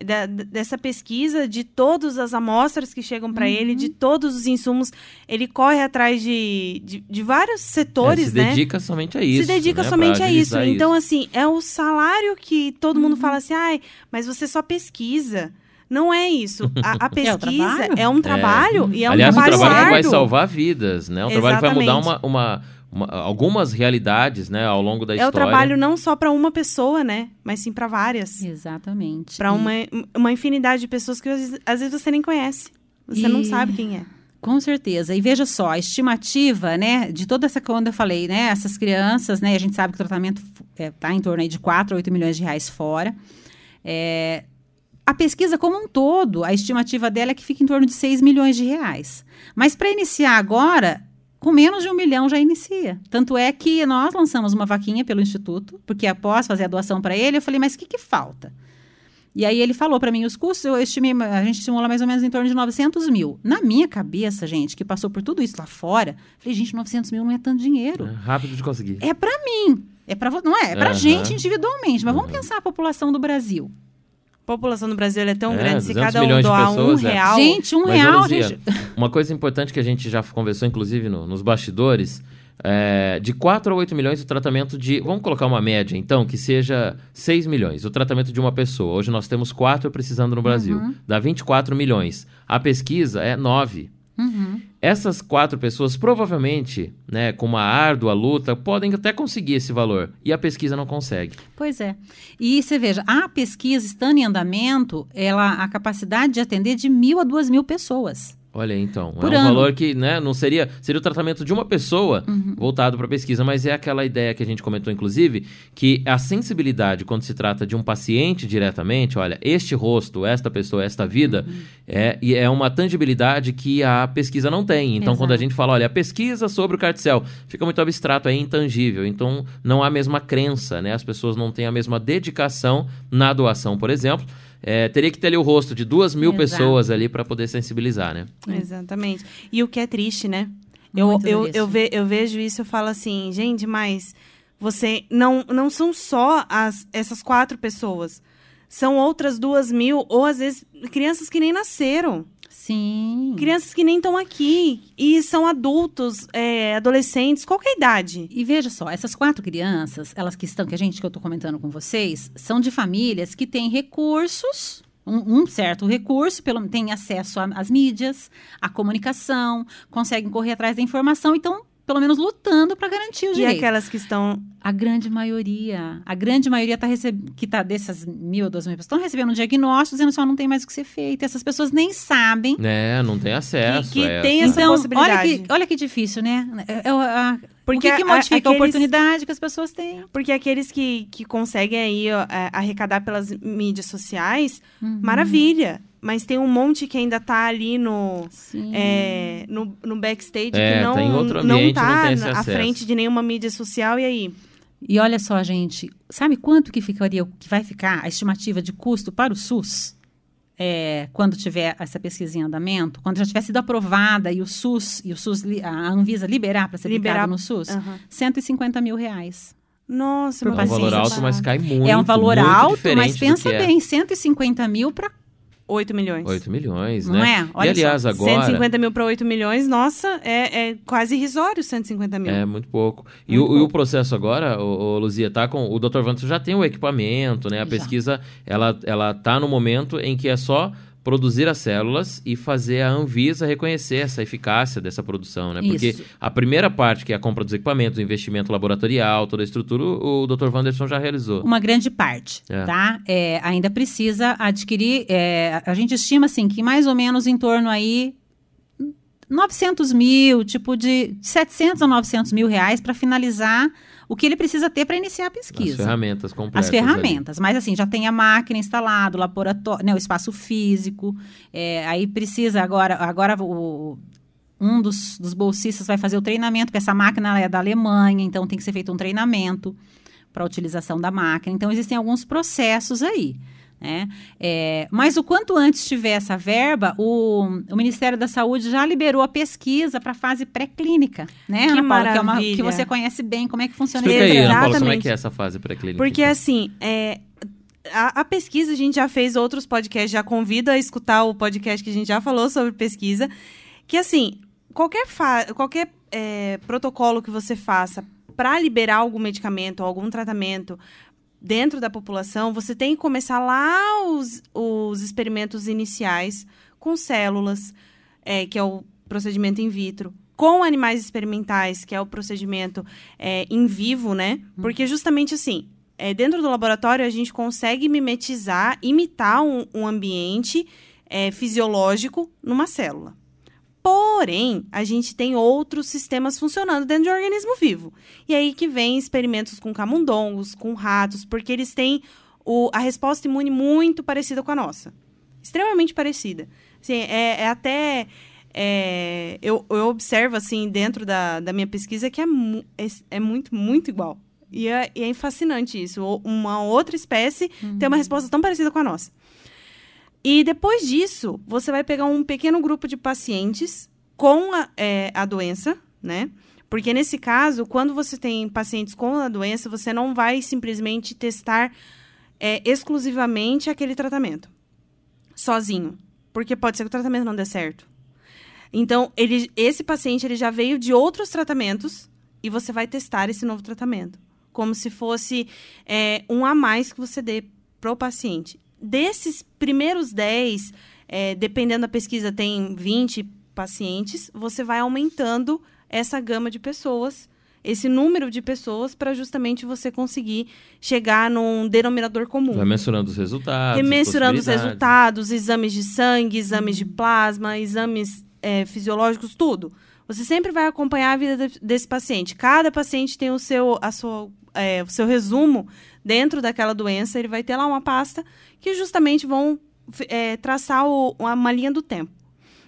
da- dessa pesquisa de todas as amostras que chegam para ele, Uhum. de todos os insumos, ele corre atrás de, de, de vários É, setores, se né? dedica somente a isso. se dedica né, pra somente a isso. agilizar Então, assim, é o salário que todo mundo Uhum. fala assim, ai, mas você só pesquisa. Não é isso. A, a <laughs> pesquisa trabalho? é um trabalho e é um Aliás, um trabalho trabalho que vai salvar vidas, né? Um trabalho que vai mudar Exatamente. uma, uma- uma- algumas realidades, né, ao longo da É história. o trabalho não só para uma pessoa, né? Mas sim para várias. Exatamente. Para uma, uma infinidade de pessoas que às vezes, às vezes você nem conhece. Você não E- sabe quem é. Com certeza. E veja só, a estimativa, né, de toda essa, quando eu falei, né, essas crianças, né, a gente sabe que o tratamento está em torno aí de 4 a 8 milhões de reais fora. É, a pesquisa como um todo, a estimativa dela é que fica em torno de 6 milhões de reais. Mas para iniciar agora, com menos de um milhão já inicia. Tanto é que nós lançamos uma vaquinha pelo Instituto, porque após fazer a doação para ele, eu falei, mas o que, que falta? E aí ele falou para mim os custos, eu estimei, a gente estimula mais ou menos em torno de 900 mil. Na minha cabeça, gente, que passou por tudo isso lá fora, falei, gente, 900 mil não é tanto dinheiro. É rápido de conseguir. É para mim, é para não é, é para Aham. gente individualmente. Mas vamos pensar a população do Brasil. A população do Brasil é tão É, grande, se 200 cada um doar um pessoas, é. real. Gente, um Mas, real, Luzia, gente... <laughs> Uma coisa importante que a gente já conversou, inclusive, no- nos bastidores, é, de 4 a 8 milhões o tratamento de. Vamos colocar uma média, então, que seja 6 milhões o tratamento de uma pessoa. Hoje nós temos 4 precisando no Brasil. Uhum. Dá 24 milhões. A pesquisa é 9. Uhum. Essas quatro pessoas, provavelmente, né, com uma árdua luta, podem até conseguir esse valor. E a pesquisa não consegue. Pois é. E você veja, a pesquisa estando em andamento, ela a capacidade de atender de mil a duas mil pessoas. Olha, então, Por é um ano. valor que, né, não seria, seria o tratamento de uma pessoa Uhum. voltado para pesquisa, mas é aquela ideia que a gente comentou inclusive, que a sensibilidade quando se trata de um paciente diretamente, olha, este rosto, esta pessoa, esta vida, Uhum. é e é uma tangibilidade que a pesquisa não tem. Então, quando a Exato. gente fala, olha, a pesquisa sobre o carticel, fica muito abstrato, é intangível. Então, não há a mesma crença, né? As pessoas não têm a mesma dedicação na doação, por exemplo. É, teria que ter ali o rosto de duas mil Exato. pessoas ali para poder sensibilizar, né? Exatamente. E o que é triste, né? Eu, Muito eu, eu, ve- eu vejo isso e falo assim, gente, mas você não, não são só as, essas quatro pessoas. São outras duas mil, ou às vezes crianças que nem nasceram. Sim. Crianças que nem estão aqui. E são adultos, é, adolescentes, qualquer idade. E veja só, essas quatro crianças, elas que estão, que a gente que eu estou comentando com vocês, são de famílias que têm recursos, um, um certo recurso, pelo têm acesso às mídias, à comunicação, conseguem correr atrás da informação e estão, pelo menos, lutando para garantir o E direito. aquelas que estão. A grande maioria, a grande maioria tá receb... que tá dessas mil, duas mil pessoas, estão recebendo um diagnóstico dizendo só não tem mais o que ser feito. Essas pessoas nem sabem É, não tem acesso. que a tem essa- essa então, olha possibilidade. que, olha que difícil, né? É, é, a- Porque o que, que a- modifica a, aqueles- oportunidade que as pessoas têm? Porque aqueles que, que conseguem aí ó, é, arrecadar pelas mídias sociais, Uhum. maravilha. Mas tem um monte que ainda tá ali no, é, no, no backstage É, que não, tá em outro não ambiente, tá não à frente de nenhuma mídia social. E aí? E olha só, gente, sabe quanto que ficaria, que vai ficar a estimativa de custo para o SUS? é, quando tiver essa pesquisa em andamento, quando já tiver sido aprovada e o SUS e o SUS a Anvisa liberar para ser Liberar- aplicado no SUS, Aham. 150 mil reais. Nossa, É um valor alto, mas cai muito. é um valor muito alto, mas pensa é. bem, 150 mil para 8 milhões. 8 milhões, Não né? é? Olha e aliás, só, agora. 150 mil para 8 milhões, nossa, é, é quase irrisório 150 mil. É, muito pouco. E, Muito o, e o pouco. processo agora, ô, ô, Luzia, tá com. O Dr. Vantos já tem o equipamento, né? A Já. pesquisa, ela, ela tá no momento em que é só produzir as células e fazer a Anvisa reconhecer essa eficácia dessa produção, né? Porque Isso. a primeira parte, que é a compra dos equipamentos, o investimento laboratorial, toda a estrutura, o Dr. Wanderson já realizou. uma grande parte, É. tá? É, ainda precisa adquirir, é, a gente estima assim que mais ou menos em torno aí 900 mil, tipo de 700 a 900 mil reais para finalizar o que ele precisa ter para iniciar a As pesquisa. ferramentas completas. As ferramentas, mas assim, já tem a máquina instalada, o laboratório, né, o espaço físico, é, aí precisa agora, agora o, um dos, dos bolsistas vai fazer o treinamento, porque essa máquina é da Alemanha, então tem que ser feito um treinamento para a utilização da máquina. Então, existem alguns processos aí. Né? É, mas o quanto antes tiver essa verba, o, o Ministério da Saúde já liberou a pesquisa para a fase pré-clínica, né, Que Ana Paula? Que, é uma, que você conhece bem como é que funciona Explica aí, esse Ana Paula, como é que é essa fase pré-clínica? Porque então? assim, é, a, a pesquisa a gente já fez outros podcasts, já convido a escutar o podcast que a gente já falou sobre pesquisa. Que assim, qualquer, fa qualquer é, protocolo que você faça para liberar algum medicamento ou algum tratamento dentro da população, você tem que começar lá os, os experimentos iniciais com células, é, que é o procedimento in vitro, com animais experimentais, que é o procedimento é, em vivo, né? Porque justamente assim, é, dentro do laboratório a gente consegue mimetizar, imitar um, um ambiente é, fisiológico numa célula. Porém, a gente tem outros sistemas funcionando dentro de um organismo vivo. E aí que vem experimentos com camundongos, com ratos, porque eles têm o- a resposta imune muito parecida com a nossa. Extremamente parecida. Assim, é, é até. é, eu, eu observo, assim, dentro da, da minha pesquisa, que é, mu- é, é muito, muito igual. E é, e é fascinante isso. Uma outra espécie tem uma resposta tão parecida com a nossa. E depois disso, você vai pegar um pequeno grupo de pacientes com a, é, a doença, né? Porque nesse caso, quando você tem pacientes com a doença, você não vai simplesmente testar é, exclusivamente aquele tratamento, sozinho. Porque pode ser que o tratamento não dê certo. Então, ele, esse paciente ele já veio de outros tratamentos e você vai testar esse novo tratamento. Como se fosse é, um a mais que você dê pro paciente. Desses primeiros 10, é, dependendo da pesquisa, tem 20 pacientes, você vai aumentando essa gama de pessoas, esse número de pessoas, para justamente você conseguir chegar num denominador comum. Vai mensurando os resultados. E mensurando os resultados, exames de sangue, exames de plasma, exames é, fisiológicos, tudo. Você sempre vai acompanhar a vida de- desse paciente. Cada paciente tem o seu, a sua, é, o seu resumo dentro daquela doença. Ele vai ter lá uma pasta que justamente vão é, traçar o- uma linha do tempo.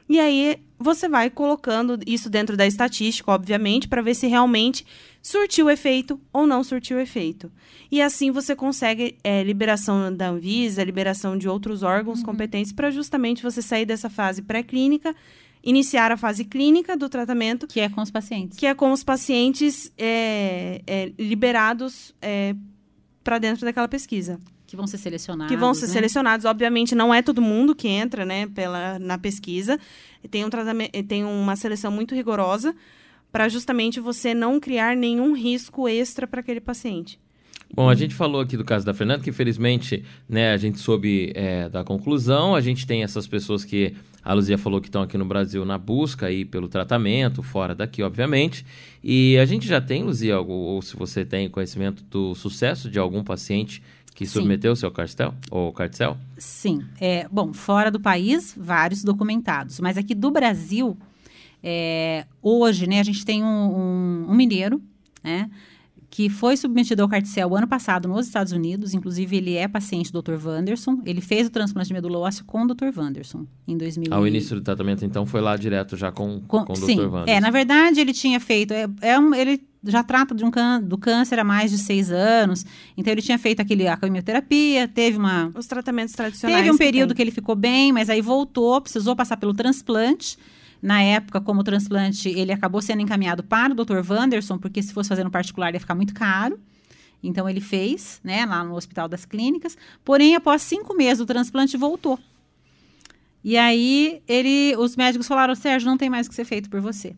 E aí você vai colocando isso dentro da estatística, obviamente, para ver se realmente surtiu efeito ou não surtiu efeito. E assim você consegue é, liberação da Anvisa, liberação de outros órgãos competentes para justamente você sair dessa fase pré-clínica, iniciar a fase clínica do tratamento, Que é com os pacientes. que é com os pacientes é, é, liberados para dentro daquela pesquisa Que vão ser selecionados. que vão ser né? selecionados. Obviamente, não é todo mundo que entra, né, pela, na pesquisa. Tem um tratamento, tem uma seleção muito rigorosa para justamente você não criar nenhum risco extra para aquele paciente. Bom, a gente falou aqui do caso da Fernanda, que infelizmente né, a gente soube é, da conclusão. A gente tem essas pessoas que a Luzia falou que estão aqui no Brasil na busca aí pelo tratamento, fora daqui, obviamente. E a gente já tem, Luzia, algo, ou se você tem conhecimento do sucesso de algum paciente que submeteu o seu cartel ou cartel? Sim. É, bom, fora do país, vários documentados. Mas aqui do Brasil, é, hoje, né, a gente tem um, um- um mineiro, né? Que foi submetido ao carticel ano passado nos Estados Unidos. Inclusive, ele é paciente do Dr. Wanderson. Ele fez o transplante de medula óssea com o Dr. Wanderson em 2000. Ao e- início do tratamento, então, foi lá direto já com, Com- com o sim, Dr. Wanderson. é, na verdade ele tinha feito, é, é um- ele já trata de um do câncer há mais de seis anos, então ele tinha feito aquele, a quimioterapia, teve uma, Os tratamentos tradicionais. teve um período tem. que ele ficou bem, mas aí voltou, precisou passar pelo transplante, na época, como o transplante, ele acabou sendo encaminhado para o Dr. Wanderson, porque se fosse fazer no particular ia ficar muito caro, então ele fez, né, lá no Hospital das Clínicas, porém após cinco meses do transplante voltou. E aí ele, os médicos falaram, Sérgio, não tem mais o que ser feito por você.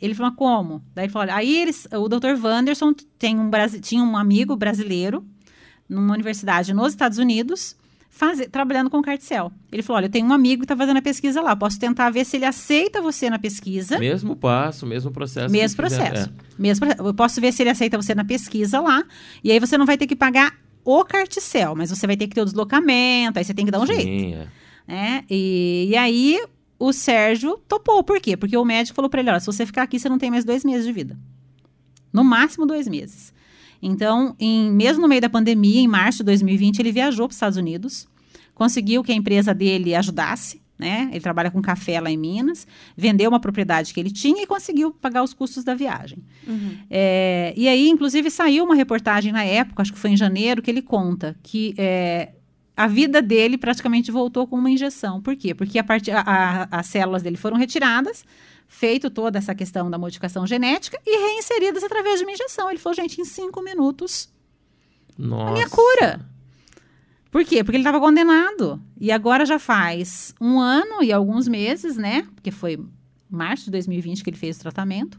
Ele falou, "Mas como? Daí ele falou, aí eles, o Dr. Wanderson tem um, tinha um amigo brasileiro numa universidade nos Estados Unidos, faze- trabalhando com carticel. Ele falou, olha, eu tenho um amigo que está fazendo a pesquisa lá, posso tentar ver se ele aceita você na pesquisa. Mesmo passo, mesmo processo. Mesmo processo. é. Mesmo. Eu posso ver se ele aceita você na pesquisa lá. E aí você não vai ter que pagar o carticel, mas você vai ter que ter o deslocamento, aí você tem que dar um jeito. Sim, é. Né? E, e aí o Sérgio topou. Por quê? Porque o médico falou para ele: olha, se você ficar aqui, você não tem mais dois meses de vida. No máximo dois meses. Então, em- mesmo no meio da pandemia, em março de 2020, ele viajou para os Estados Unidos, conseguiu que a empresa dele ajudasse. Né? Ele trabalha com café lá em Minas, vendeu uma propriedade que ele tinha e conseguiu pagar os custos da viagem. Uhum. É, e aí, inclusive, saiu uma reportagem na época, acho que foi em janeiro, que ele conta que é, a vida dele praticamente voltou com uma injeção. Por quê? Porque a parte, a- a- as células dele foram retiradas, feito toda essa questão da modificação genética e reinseridas através de uma injeção. Ele falou, gente, em cinco minutos, Nossa. minha cura. Por quê? Porque ele estava condenado. E agora já faz um ano e alguns meses, né? Porque foi março de 2020 que ele fez o tratamento.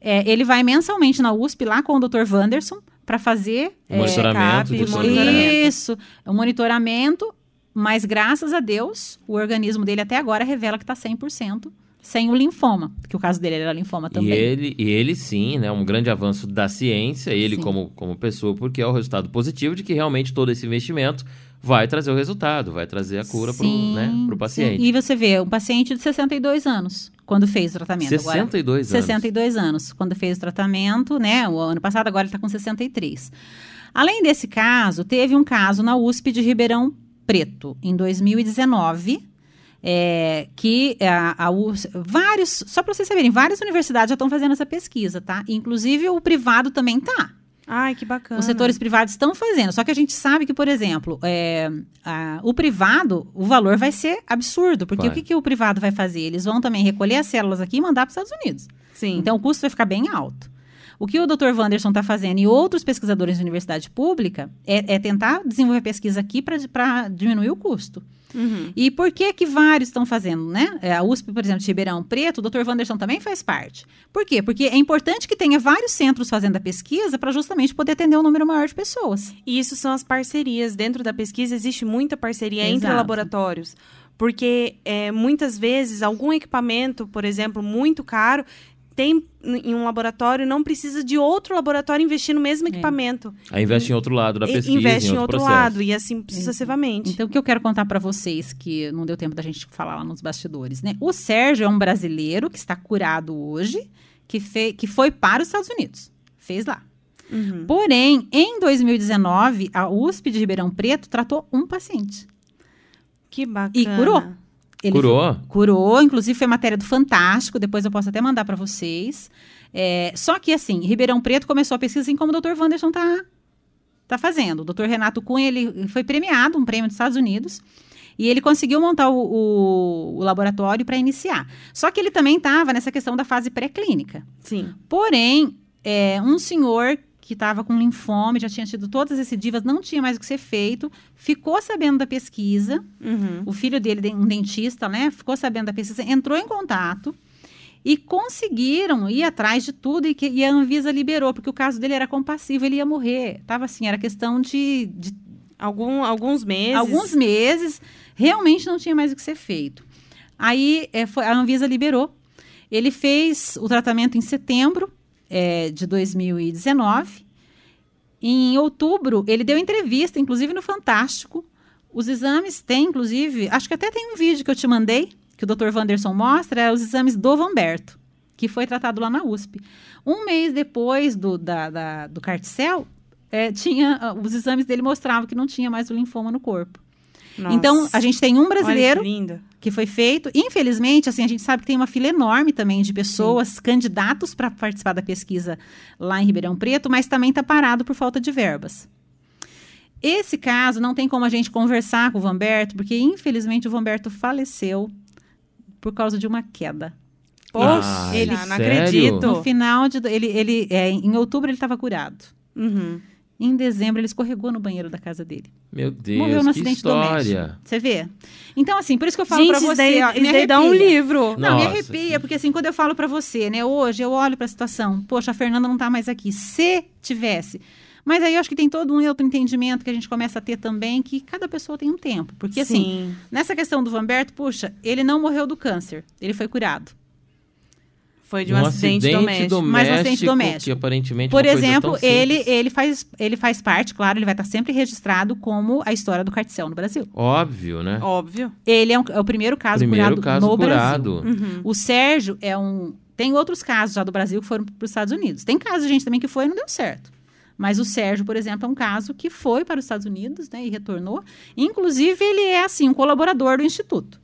É, ele vai mensalmente na USP lá com o Dr. Wanderson para fazer é, Monitoramento de monitoramento. isso, o monitoramento, mas graças a Deus, o organismo dele até agora revela que está 100% sem o linfoma, que o caso dele era linfoma também. E ele, e ele sim, né? Um grande avanço da ciência, ele Sim. como, como pessoa, porque é o resultado positivo de que realmente todo esse investimento vai trazer o resultado, vai trazer a cura pro, Sim, né, pro sim. paciente. E você vê, um paciente de 62 anos, quando fez o tratamento. Agora, 62 anos. 62 anos, quando fez o tratamento, né? O ano passado, agora ele está com 63. Além desse caso, teve um caso na USP de Ribeirão Preto, em 2019, é, que a, a USP, vários, só para vocês saberem, várias universidades já estão fazendo essa pesquisa, tá? Inclusive o privado também tá. Ai, que bacana. Os setores privados estão fazendo. Só que a gente sabe que, por exemplo, é, a- o privado, o valor vai ser absurdo. Porque Vai. o que, que o privado vai fazer? Eles vão também recolher as células aqui e mandar para os Estados Unidos. Sim. Então, o custo vai ficar bem alto. O que o Dr. Wanderson está fazendo e outros pesquisadores de universidade pública é, é tentar desenvolver pesquisa aqui para diminuir o custo. Uhum. E por que que vários estão fazendo, né? É, A USP, por exemplo, de Ribeirão Preto, o Dr. Wanderson também faz parte. Por quê? Porque é importante que tenha vários centros fazendo a pesquisa para justamente poder atender um número maior de pessoas. E isso são as parcerias. Dentro da pesquisa existe muita parceria entre Exato. laboratórios. Porque é, muitas vezes algum equipamento, por exemplo, muito caro, tem em um laboratório não precisa de outro laboratório investir no mesmo É. equipamento. Aí investe em outro lado da E- pesquisa, investe em outro, outro lado e assim sucessivamente. Então, o que eu quero contar para vocês, que não deu tempo da gente falar lá nos bastidores, né? O Sérgio é um brasileiro que está curado hoje, que, fe que foi para os Estados Unidos. Fez lá. Uhum. Porém, em 2019, a USP de Ribeirão Preto tratou um paciente. Que bacana. E curou. Ele Curou? Curou, inclusive foi matéria do Fantástico, depois eu posso até mandar para vocês. É, só que, assim, Ribeirão Preto começou a pesquisa assim como o Dr. Wanderson tá, tá fazendo. O Dr. Renato Cunha, ele foi premiado, um prêmio dos Estados Unidos, e ele conseguiu montar o, o- o laboratório para iniciar. Só que ele também estava nessa questão da fase pré-clínica. Sim. Porém, é, um senhor que estava com linfoma, já tinha tido todas as recidivas, não tinha mais o que ser feito, ficou sabendo da pesquisa, Uhum. o filho dele, de- um dentista, né, ficou sabendo da pesquisa, entrou em contato e conseguiram ir atrás de tudo e, que, e a Anvisa liberou, porque o caso dele era compassivo, ele ia morrer. Tava assim, era questão de, de Algum, alguns meses. alguns meses, realmente não tinha mais o que ser feito. Aí é, foi- a Anvisa liberou. Ele fez o tratamento em setembro é, de 2019. Em outubro, ele deu entrevista, inclusive no Fantástico. Os exames têm, inclusive, acho que até tem um vídeo que eu te mandei, que o Dr. Wanderson mostra, é os exames do Vamberto, que foi tratado lá na USP. Um mês depois do, da, da- do carticel, é, tinha, ah, os exames dele mostravam que não tinha mais o linfoma no corpo. Nossa. Então, a gente tem um brasileiro que foi feito. Infelizmente, assim, a gente sabe que tem uma fila enorme também de pessoas, candidatos para participar da pesquisa lá em Ribeirão Preto, mas também está parado por falta de verbas. Esse caso não tem como a gente conversar com o Vamberto, porque infelizmente o Vamberto faleceu por causa de uma queda. Poxa, Ai, ele, não acredito. No final de. Ele, ele, é, em outubro ele estava curado. Uhum. Em dezembro ele escorregou no banheiro da casa dele. Meu Deus, Morreu no que acidente história. doméstico. Você vê? Então, assim, por isso que eu falo Gente, pra isso você. daí, ó, isso me daí dá um arrepia. livro. Não, me Nossa, arrepia, que- porque assim, quando eu falo pra você, né, hoje eu olho pra situação, poxa, a Fernanda não tá mais aqui. Se tivesse. Mas aí eu acho que tem todo um outro entendimento que a gente começa a ter também, que cada pessoa tem um tempo. Porque assim, Sim. nessa questão do Vamberto, puxa, ele não morreu do câncer, ele foi curado. Foi de um, acidente, doméstico. Mas um acidente doméstico. Que aparentemente é Por coisa exemplo, ele, ele, faz, ele faz parte, claro, ele vai estar sempre registrado como a história do carticel no Brasil. Óbvio, né? Óbvio. Ele é, um- é o primeiro caso Primeiro curado caso no curado. Brasil. Uhum. O Sérgio é um. Tem outros casos já do Brasil que foram para os Estados Unidos. Tem casos de gente também que foi e não deu certo. Mas o Sérgio, por exemplo, é um caso que foi para os Estados Unidos né, e retornou. Inclusive, ele é, assim, um colaborador do Instituto.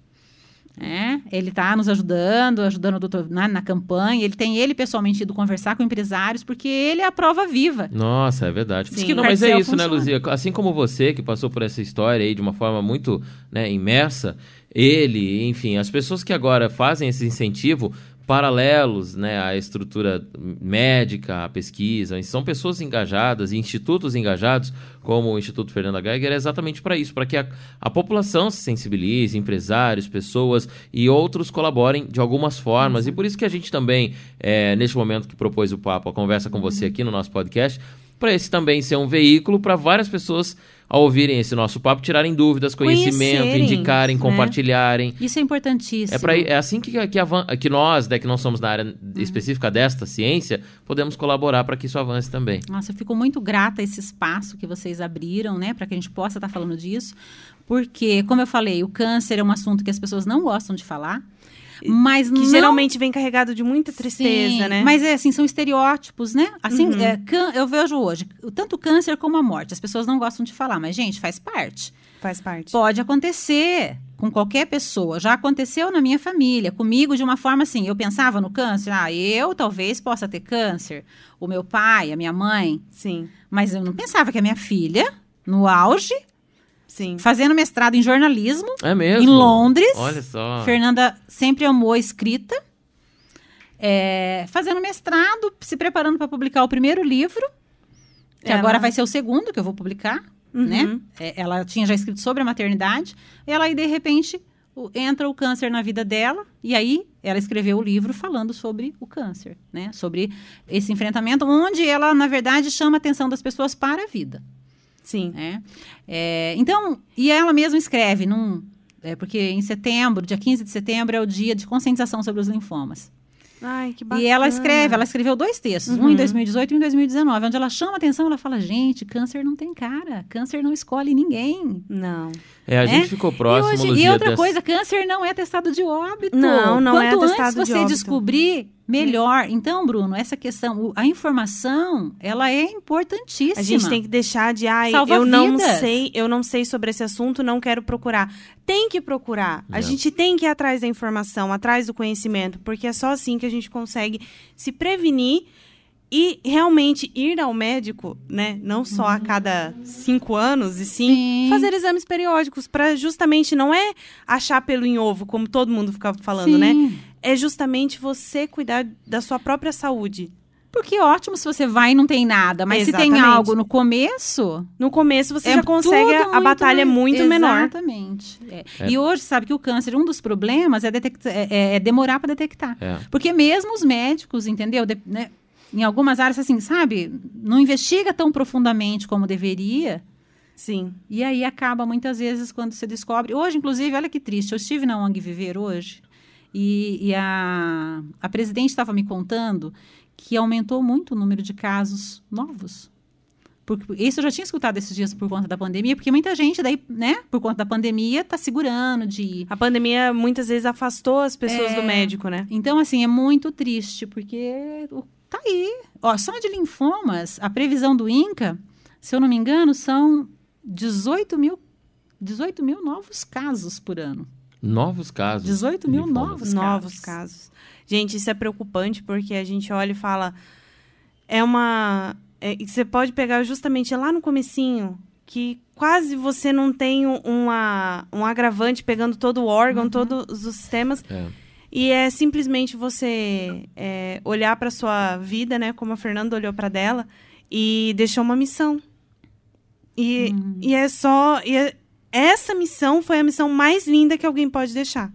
É, ele está nos ajudando, ajudando o doutor na, na campanha. Ele tem ele pessoalmente ido conversar com empresários, porque ele é a prova viva. Nossa, é verdade. Sim. Não, mas é isso, né. Luzia? Assim como você, que passou por essa história aí de uma forma muito né, imersa, ele, enfim, as pessoas que agora fazem esse incentivo paralelos né, à estrutura médica, à pesquisa, são pessoas engajadas, institutos engajados, como o Instituto Fernanda Geiger, é exatamente para isso, para que a, a população se sensibilize, empresários, pessoas e outros colaborem de algumas formas. E por isso que a gente também, é, neste momento que propôs o papo, a conversa com você aqui no nosso podcast, para esse também ser um veículo para várias pessoas, ao ouvirem esse nosso papo, tirarem dúvidas, conhecimento, indicarem, né? compartilharem. Isso é importantíssimo. É, pra, é assim que, que, avan- que nós, né, que não somos da área específica desta ciência, podemos colaborar para que isso avance também. Nossa, eu fico muito grata a esse espaço que vocês abriram, né, para que a gente possa estar falando disso, porque, como eu falei, o câncer é um assunto que as pessoas não gostam de falar, mas Que não... geralmente vem carregado de muita tristeza, Sim, né? Mas é assim, são estereótipos, né? Assim, Uhum. é, eu vejo hoje, tanto o câncer como a morte, as pessoas não gostam de falar, mas, gente, faz parte. Faz parte. Pode acontecer com qualquer pessoa. Já aconteceu na minha família, comigo de uma forma assim. Eu pensava no câncer, ah, eu talvez possa ter câncer, o meu pai, a minha mãe, Sim, mas eu não pensava que a minha filha, no auge, sim. fazendo mestrado em jornalismo, É mesmo? em Londres, Olha só. Fernanda sempre amou a escrita, é, fazendo mestrado, se preparando para publicar o primeiro livro, que Ela- agora vai ser o segundo que eu vou publicar, Uhum. né? É, ela tinha já escrito sobre a maternidade, e ela aí, de repente, o- entra o câncer na vida dela, e aí ela escreveu o livro falando sobre o câncer, né? Sobre esse enfrentamento, onde ela, na verdade, chama a atenção das pessoas para a vida. Sim. né? É, então, e ela mesma escreve, num, é, porque em setembro, dia 15 de setembro, é o dia de conscientização sobre os linfomas. Ai, que bacana. E ela escreve, ela escreveu dois textos, um em 2018 e um em 2019, onde ela chama a atenção, ela fala, gente, câncer não tem cara, câncer não escolhe ninguém. Não. É, a gente É? ficou próximo, e, hoje- e outra dessa- coisa, câncer não é testado de óbito. Não, não é Quanto atestado antes de você óbito. descobrir, melhor. Então, Bruno, essa questão, a informação, ela é importantíssima. A gente tem que deixar de, ai, Salva eu não vidas. sei, eu não sei sobre esse assunto, não quero procurar. Tem que procurar. A gente tem que ir atrás da informação, atrás do conhecimento, porque é só assim que a gente consegue se prevenir e realmente ir ao médico, né? Não só a cada cinco anos, e sim, Sim. fazer exames periódicos para justamente não é achar pelo em ovo, como todo mundo fica falando, Sim. né? É justamente você cuidar da sua própria saúde. Porque é ótimo se você vai e não tem nada, mas se tem Exatamente. algo no começo, No começo você é já consegue, a muito batalha é mais- muito menor. Exatamente. É. E hoje, sabe que o câncer, um dos problemas é, é- é- é demorar para detectar. É. Porque mesmo os médicos, entendeu? De- né, em algumas áreas, assim, sabe? Não investiga tão profundamente como deveria. Sim. E aí acaba muitas vezes quando você descobre. Hoje, inclusive, olha que triste. Eu estive na ONG Viver hoje e, e a, a presidente estava me contando que aumentou muito o número de casos novos. Porque, isso eu já tinha escutado esses dias por conta da pandemia, porque muita gente daí, né, por conta da pandemia, está segurando de ir. A pandemia muitas vezes afastou as pessoas É. do médico, né? Então, assim, é muito triste, porque o- tá aí. Ó, só de linfomas, a previsão do INCA, se eu não me engano, são 18 mil, 18 mil novos casos por ano. Novos casos. 18 mil linfomas. novos Novos casos. casos. Gente, isso é preocupante porque a gente olha e fala é uma é, e você pode pegar justamente lá no comecinho que quase você não tem um- uma, um agravante pegando todo o órgão, todos os sistemas É. E é simplesmente você é, olhar para sua vida, né? Como a Fernanda olhou para dela e deixou uma missão. E, e é só. E é- essa missão foi a missão mais linda que alguém pode deixar.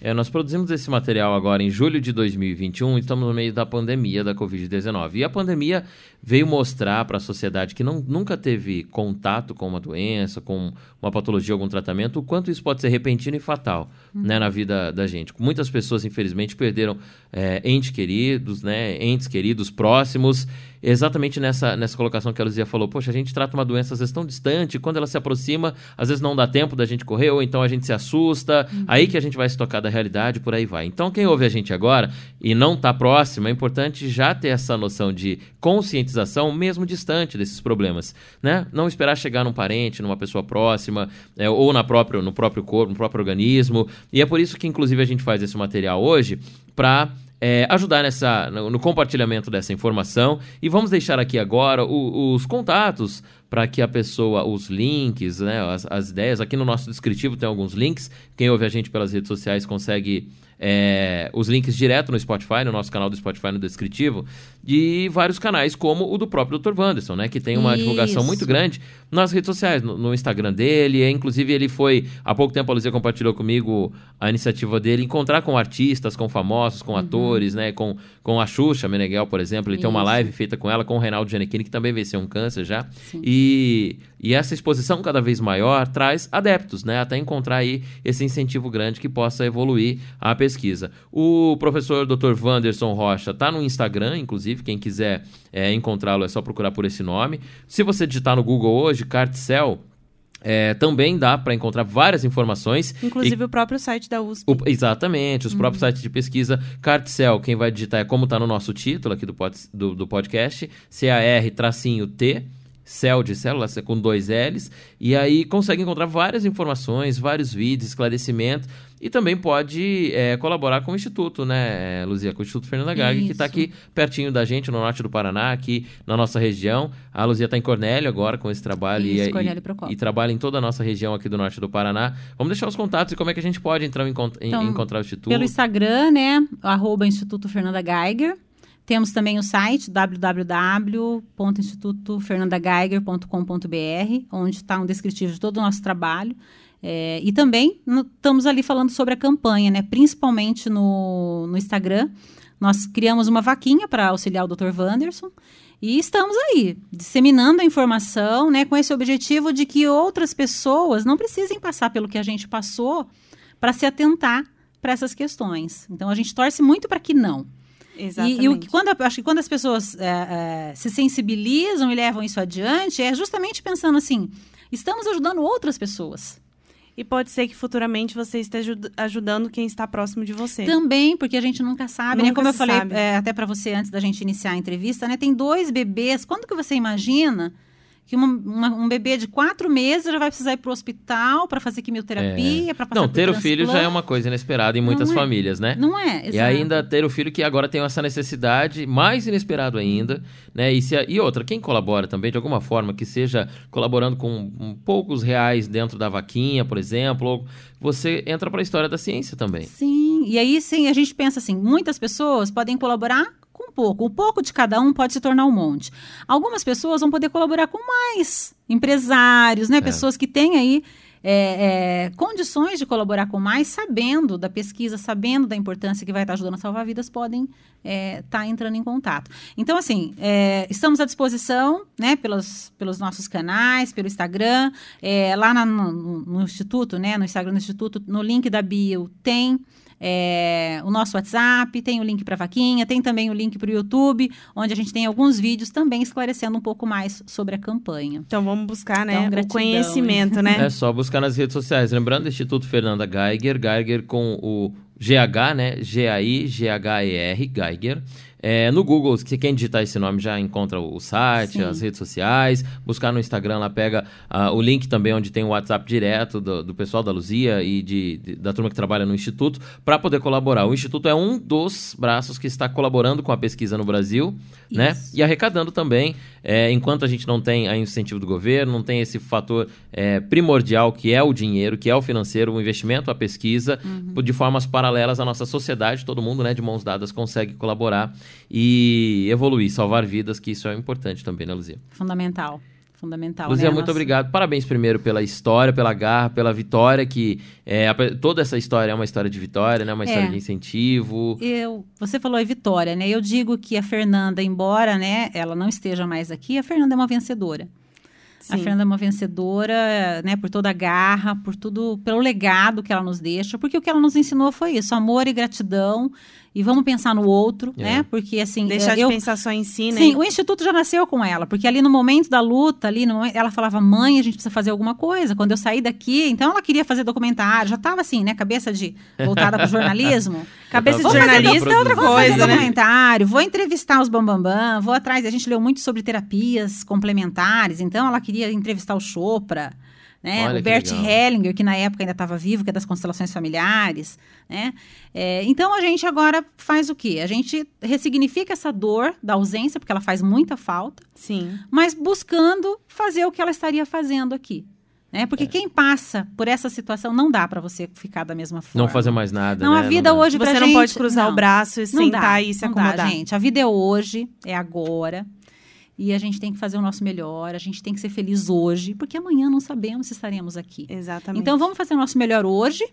É, nós produzimos esse material agora em julho de 2021 e estamos no meio da pandemia da Covid-19. E a pandemia veio mostrar para a sociedade que não, nunca teve contato com uma doença, com uma patologia, algum tratamento, o quanto isso pode ser repentino e fatal né, na vida da gente. Muitas pessoas, infelizmente, perderam é, entes queridos, né, entes queridos próximos, exatamente nessa, nessa colocação que a Luzia falou. Poxa, a gente trata uma doença às vezes tão distante, quando ela se aproxima, às vezes não dá tempo da gente correr, ou então a gente se assusta, aí que a gente vai se tocar da realidade, por aí vai. Então, quem ouve a gente agora e não está próximo, é importante já ter essa noção de conscientização, mesmo distante desses problemas, né? Não esperar chegar num parente, numa pessoa próxima, é, ou na próprio, no próprio corpo, no próprio organismo. E é por isso que, inclusive, a gente faz esse material hoje para é, ajudar nessa, no, no compartilhamento dessa informação. E vamos deixar aqui agora o- os contatos para que a pessoa, os links, né, as, as ideias. Aqui no nosso descritivo tem alguns links. Quem ouve a gente pelas redes sociais consegue é, os links direto no Spotify, no nosso canal do Spotify no descritivo, de vários canais, como o do próprio Dr. Wanderson, né? Que tem uma divulgação Isso. muito grande nas redes sociais, no, no Instagram dele. e, Inclusive, ele foi, há pouco tempo, a Luzia compartilhou comigo a iniciativa dele, encontrar com artistas, com famosos, com atores, né? Com, com a Xuxa Meneghel, por exemplo. Ele tem uma Isso. live feita com ela, com o Reinaldo Giannichini, que também venceu um câncer já. E, e essa exposição cada vez maior traz adeptos, né? Até encontrar aí esse incentivo grande que possa evoluir a pesquisa. O professor Dr. Wanderson Rocha está no Instagram, inclusive, quem quiser é, encontrá-lo é só procurar por esse nome. Se você digitar no Google hoje, Cartcel, é, também dá para encontrar várias informações. Inclusive o próprio site da USP. O- exatamente, os próprios sites de pesquisa. Cartcel, quem vai digitar é como está no nosso título aqui do, pod- do, do podcast, C-A-R-T, cell de célula, com dois L's, e aí consegue encontrar várias informações, vários vídeos, esclarecimento, e também pode é, colaborar com o Instituto, né, Luzia, com o Instituto Fernanda Gag, que está aqui pertinho da gente, no norte do Paraná, aqui na nossa região. A Luzia está em Cornélio agora com esse trabalho Isso, e, e, e trabalha em toda a nossa região aqui do norte do Paraná. Vamos deixar os contatos e como é que a gente pode entrar em- Então, encontrar o Instituto. Pelo Instagram, né? Arroba Instituto Fernanda Geiger. Temos também o site www.institutofernandageiger.com.br, onde está um descritivo de todo o nosso trabalho. É, e também no- estamos ali falando sobre a campanha, né? Principalmente no, no Instagram. Nós criamos uma vaquinha para auxiliar o Dr. Wanderson. E estamos aí, disseminando a informação, né, com esse objetivo de que outras pessoas não precisem passar pelo que a gente passou para se atentar para essas questões. Então a gente torce muito para que não. Exatamente. E, e quando, acho que quando as pessoas é, é, se sensibilizam e levam isso adiante, é justamente pensando assim: estamos ajudando outras pessoas. E pode ser que futuramente você esteja ajudando quem está próximo de você. Também, porque a gente nunca sabe, né? Nunca Como eu falei é, até para você antes da gente iniciar a entrevista, né? Tem dois bebês. Quando que você imagina que uma- uma- um bebê de quatro meses já vai precisar ir para o hospital para fazer quimioterapia, para passar Não, ter o filho já é uma coisa inesperada em muitas é. famílias, né? Não é, E ainda ter o filho que agora tem essa necessidade, mais inesperado ainda, né? E, se e outra, quem colabora também, de alguma forma, que seja colaborando com um, poucos reais dentro da vaquinha, por exemplo, você entra para a história da ciência também. Sim, e aí sim, a gente pensa assim, muitas pessoas podem colaborar com pouco. O pouco de cada um pode se tornar um monte. Algumas pessoas vão poder colaborar com mais. Empresários, né? Pessoas que têm aí é, é, condições de colaborar com mais, sabendo da pesquisa, sabendo da importância que vai estar ajudando a salvar vidas, podem estar entrando em contato. Então, assim, é, estamos à disposição, né, pelos, pelos nossos canais, pelo Instagram, é, lá na- no, no- no Instituto, né, no Instagram do Instituto, no link da bio tem é, o nosso WhatsApp, tem o link para vaquinha, tem também o link para o YouTube, onde a gente tem alguns vídeos também esclarecendo um pouco mais sobre a campanha. Então vamos buscar, né, Então, o gratidão, conhecimento, né? <laughs> É só buscar nas redes sociais. Lembrando, Instituto Fernanda Geiger, Geiger com o GH, né? G-A-I-G-H-E-R, Geiger. É, no Google, se quem digitar esse nome já encontra o site, Sim. as redes sociais. Buscar no Instagram, lá pega ah, o link também onde tem o WhatsApp direto do, do pessoal da Luzia e de, de- da turma que trabalha no Instituto, para poder colaborar. O Instituto é um dos braços que está colaborando com a pesquisa no Brasil, né? Isso. E arrecadando também, é, enquanto a gente não tem a incentivo do governo, não tem esse fator é, primordial que é o dinheiro, que é o financeiro, o investimento, a pesquisa, de formas paralelas à nossa sociedade, todo mundo, né, de mãos dadas, consegue colaborar e evoluir, salvar vidas, que isso é importante também, né, Luzia? Fundamental. Fundamental. Luzia, né? muito Nossa- obrigado. Parabéns primeiro pela história, pela garra, pela vitória, que é, toda essa história é uma história de vitória, né? Uma história É. de incentivo. Eu, você falou em vitória, né? Eu digo que a Fernanda, embora, né, ela não esteja mais aqui, a Fernanda é uma vencedora. A Sim. Fernanda é uma vencedora, né, por toda a garra, por tudo, pelo legado que ela nos deixa, porque o que ela nos ensinou foi isso, amor e gratidão, e vamos pensar no outro, É. né? Porque assim, Deixar é, de eu, pensar só em si, né? Sim, o instituto já nasceu com ela, porque ali no momento da luta, ali no momento- ela falava, mãe, a gente precisa fazer alguma coisa. Quando eu saí daqui, então ela queria fazer documentário, já estava assim, né, cabeça de voltada para o jornalismo. <laughs> Cabeça de jornalista é outra docu- Vou fazer coisa, né? documentário, vou entrevistar os Bambambam, vou atrás. A gente leu muito sobre terapias complementares, então ela queria entrevistar o Chopra, né? Olha o Bert legal. Hellinger, que na época ainda estava vivo, que é das constelações familiares, né? É, então a gente agora faz o quê? A gente ressignifica essa dor da ausência, porque ela faz muita falta, Sim. mas buscando fazer o que ela estaria fazendo aqui. Né? É. Porque quem passa por essa situação não dá para você ficar da mesma forma. Não fazer mais nada. Não, né? a vida dá. hoje pra Você não gente- pode cruzar não. o braço e Não sentar dá, e se não acomodar. Dá, gente. A vida é hoje, é agora. E a gente tem que fazer o nosso melhor, a gente tem que ser feliz hoje, porque amanhã não sabemos se estaremos aqui. Exatamente. Então vamos fazer o nosso melhor hoje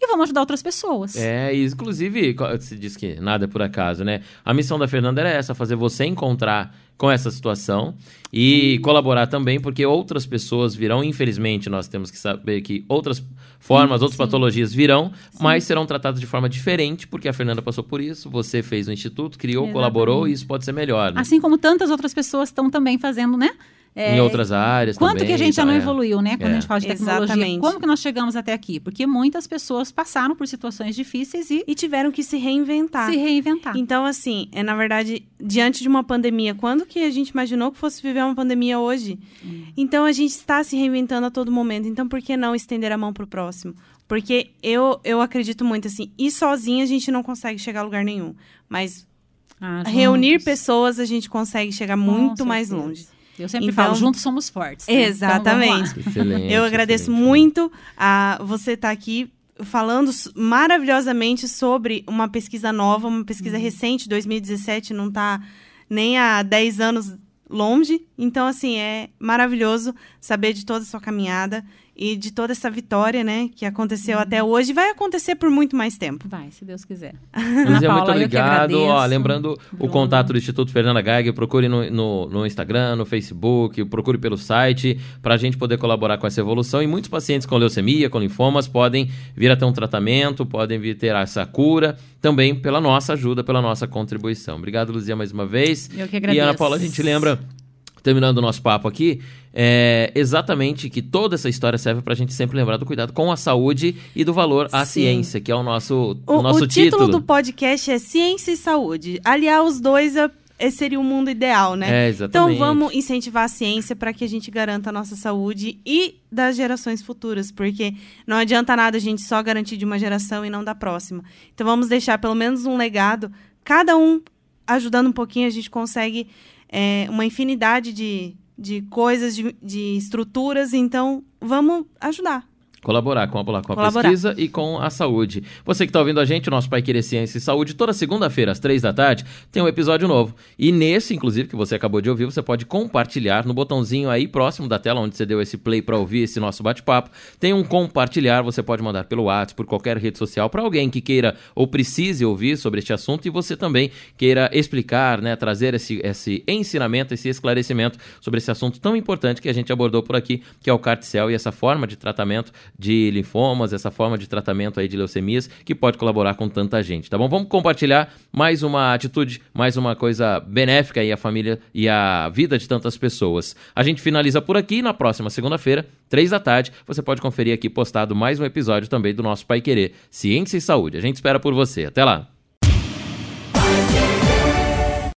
e vamos ajudar outras pessoas. É, inclusive, se diz que nada é por acaso, né? A missão da Fernanda era essa, fazer você encontrar com essa situação e colaborar também, porque outras pessoas virão, infelizmente, nós temos que saber que outras formas, outras sim. patologias virão, mas serão tratadas de forma diferente, porque a Fernanda passou por isso, você fez o instituto, criou, Exatamente. colaborou, e isso pode ser melhor, né? Assim como tantas outras pessoas estão também fazendo, né? É, em outras áreas Quanto também. que a gente já não é. evoluiu, né? Quando É. a gente fala de tecnologia. Exatamente. Como que nós chegamos até aqui? Porque muitas pessoas passaram por situações difíceis e E tiveram que se reinventar. se reinventar. Então, assim, é na verdade, diante de uma pandemia, quando que a gente imaginou que fosse viver uma pandemia hoje? Hum. Então, a gente está se reinventando a todo momento. Então, por que não estender a mão pro próximo? Porque eu, eu acredito muito, assim, e sozinha a gente não consegue chegar a lugar nenhum. Mas Ah, reunir pessoas, a gente consegue chegar muito mais longe. Eu sempre Então- falo, juntos somos fortes. né? Então, Exatamente. Excelente, Eu agradeço excelente. muito a você estar aqui falando maravilhosamente sobre uma pesquisa nova, uma pesquisa recente, 2017, não está nem há 10 anos longe. Então, assim, é maravilhoso saber de toda a sua caminhada. E de toda essa vitória, né, que aconteceu até hoje, vai acontecer por muito mais tempo. Vai, se Deus quiser. Luzia, muito <laughs> obrigado. Ó, lembrando o Bruno. contato do Instituto Fernanda Geiger, procure no, no, no Instagram, no Facebook, procure pelo site, para a gente poder colaborar com essa evolução. E muitos pacientes com leucemia, com linfomas, podem vir a ter um tratamento, podem vir ter essa cura, também pela nossa ajuda, pela nossa contribuição. Obrigado, Luzia, mais uma vez. Eu que E agradeço. Ana Paula, a gente lembra, terminando o nosso papo aqui, é, exatamente que toda essa história serve para a gente sempre lembrar do cuidado com a saúde e do valor à Sim. ciência, que é o nosso, o, O, nosso o título, do podcast é Ciência e Saúde. Aliar os dois é, seria o mundo ideal, né? É, Então exatamente. vamos incentivar a ciência para que a gente garanta a nossa saúde e das gerações futuras, porque não adianta nada a gente só garantir de uma geração e não da próxima. Então vamos deixar pelo menos um legado, cada um ajudando um pouquinho, a gente consegue é, uma infinidade de, de coisas, de, de estruturas, então vamos ajudar. Colaborar com a, com a Colaborar. pesquisa e com a saúde. Você que está ouvindo a gente, o nosso Pai Querer Ciência e Saúde, toda segunda-feira, às três da tarde, tem um episódio novo. E nesse, inclusive, que você acabou de ouvir, você pode compartilhar no botãozinho aí próximo da tela, onde você deu esse play para ouvir esse nosso bate-papo. Tem um compartilhar, você pode mandar pelo WhatsApp, por qualquer rede social, para alguém que queira ou precise ouvir sobre este assunto e você também queira explicar, né, trazer esse, esse ensinamento, esse esclarecimento sobre esse assunto tão importante que a gente abordou por aqui, que é o CARTCEL e essa forma de tratamento de linfomas, essa forma de tratamento aí de leucemias que pode colaborar com tanta gente, tá bom? Vamos compartilhar mais uma atitude, mais uma coisa benéfica aí à família e à vida de tantas pessoas. A gente finaliza por aqui na próxima segunda-feira, três da tarde, você pode conferir aqui postado mais um episódio também do nosso Pai Querer Ciência e Saúde. A gente espera por você. Até lá.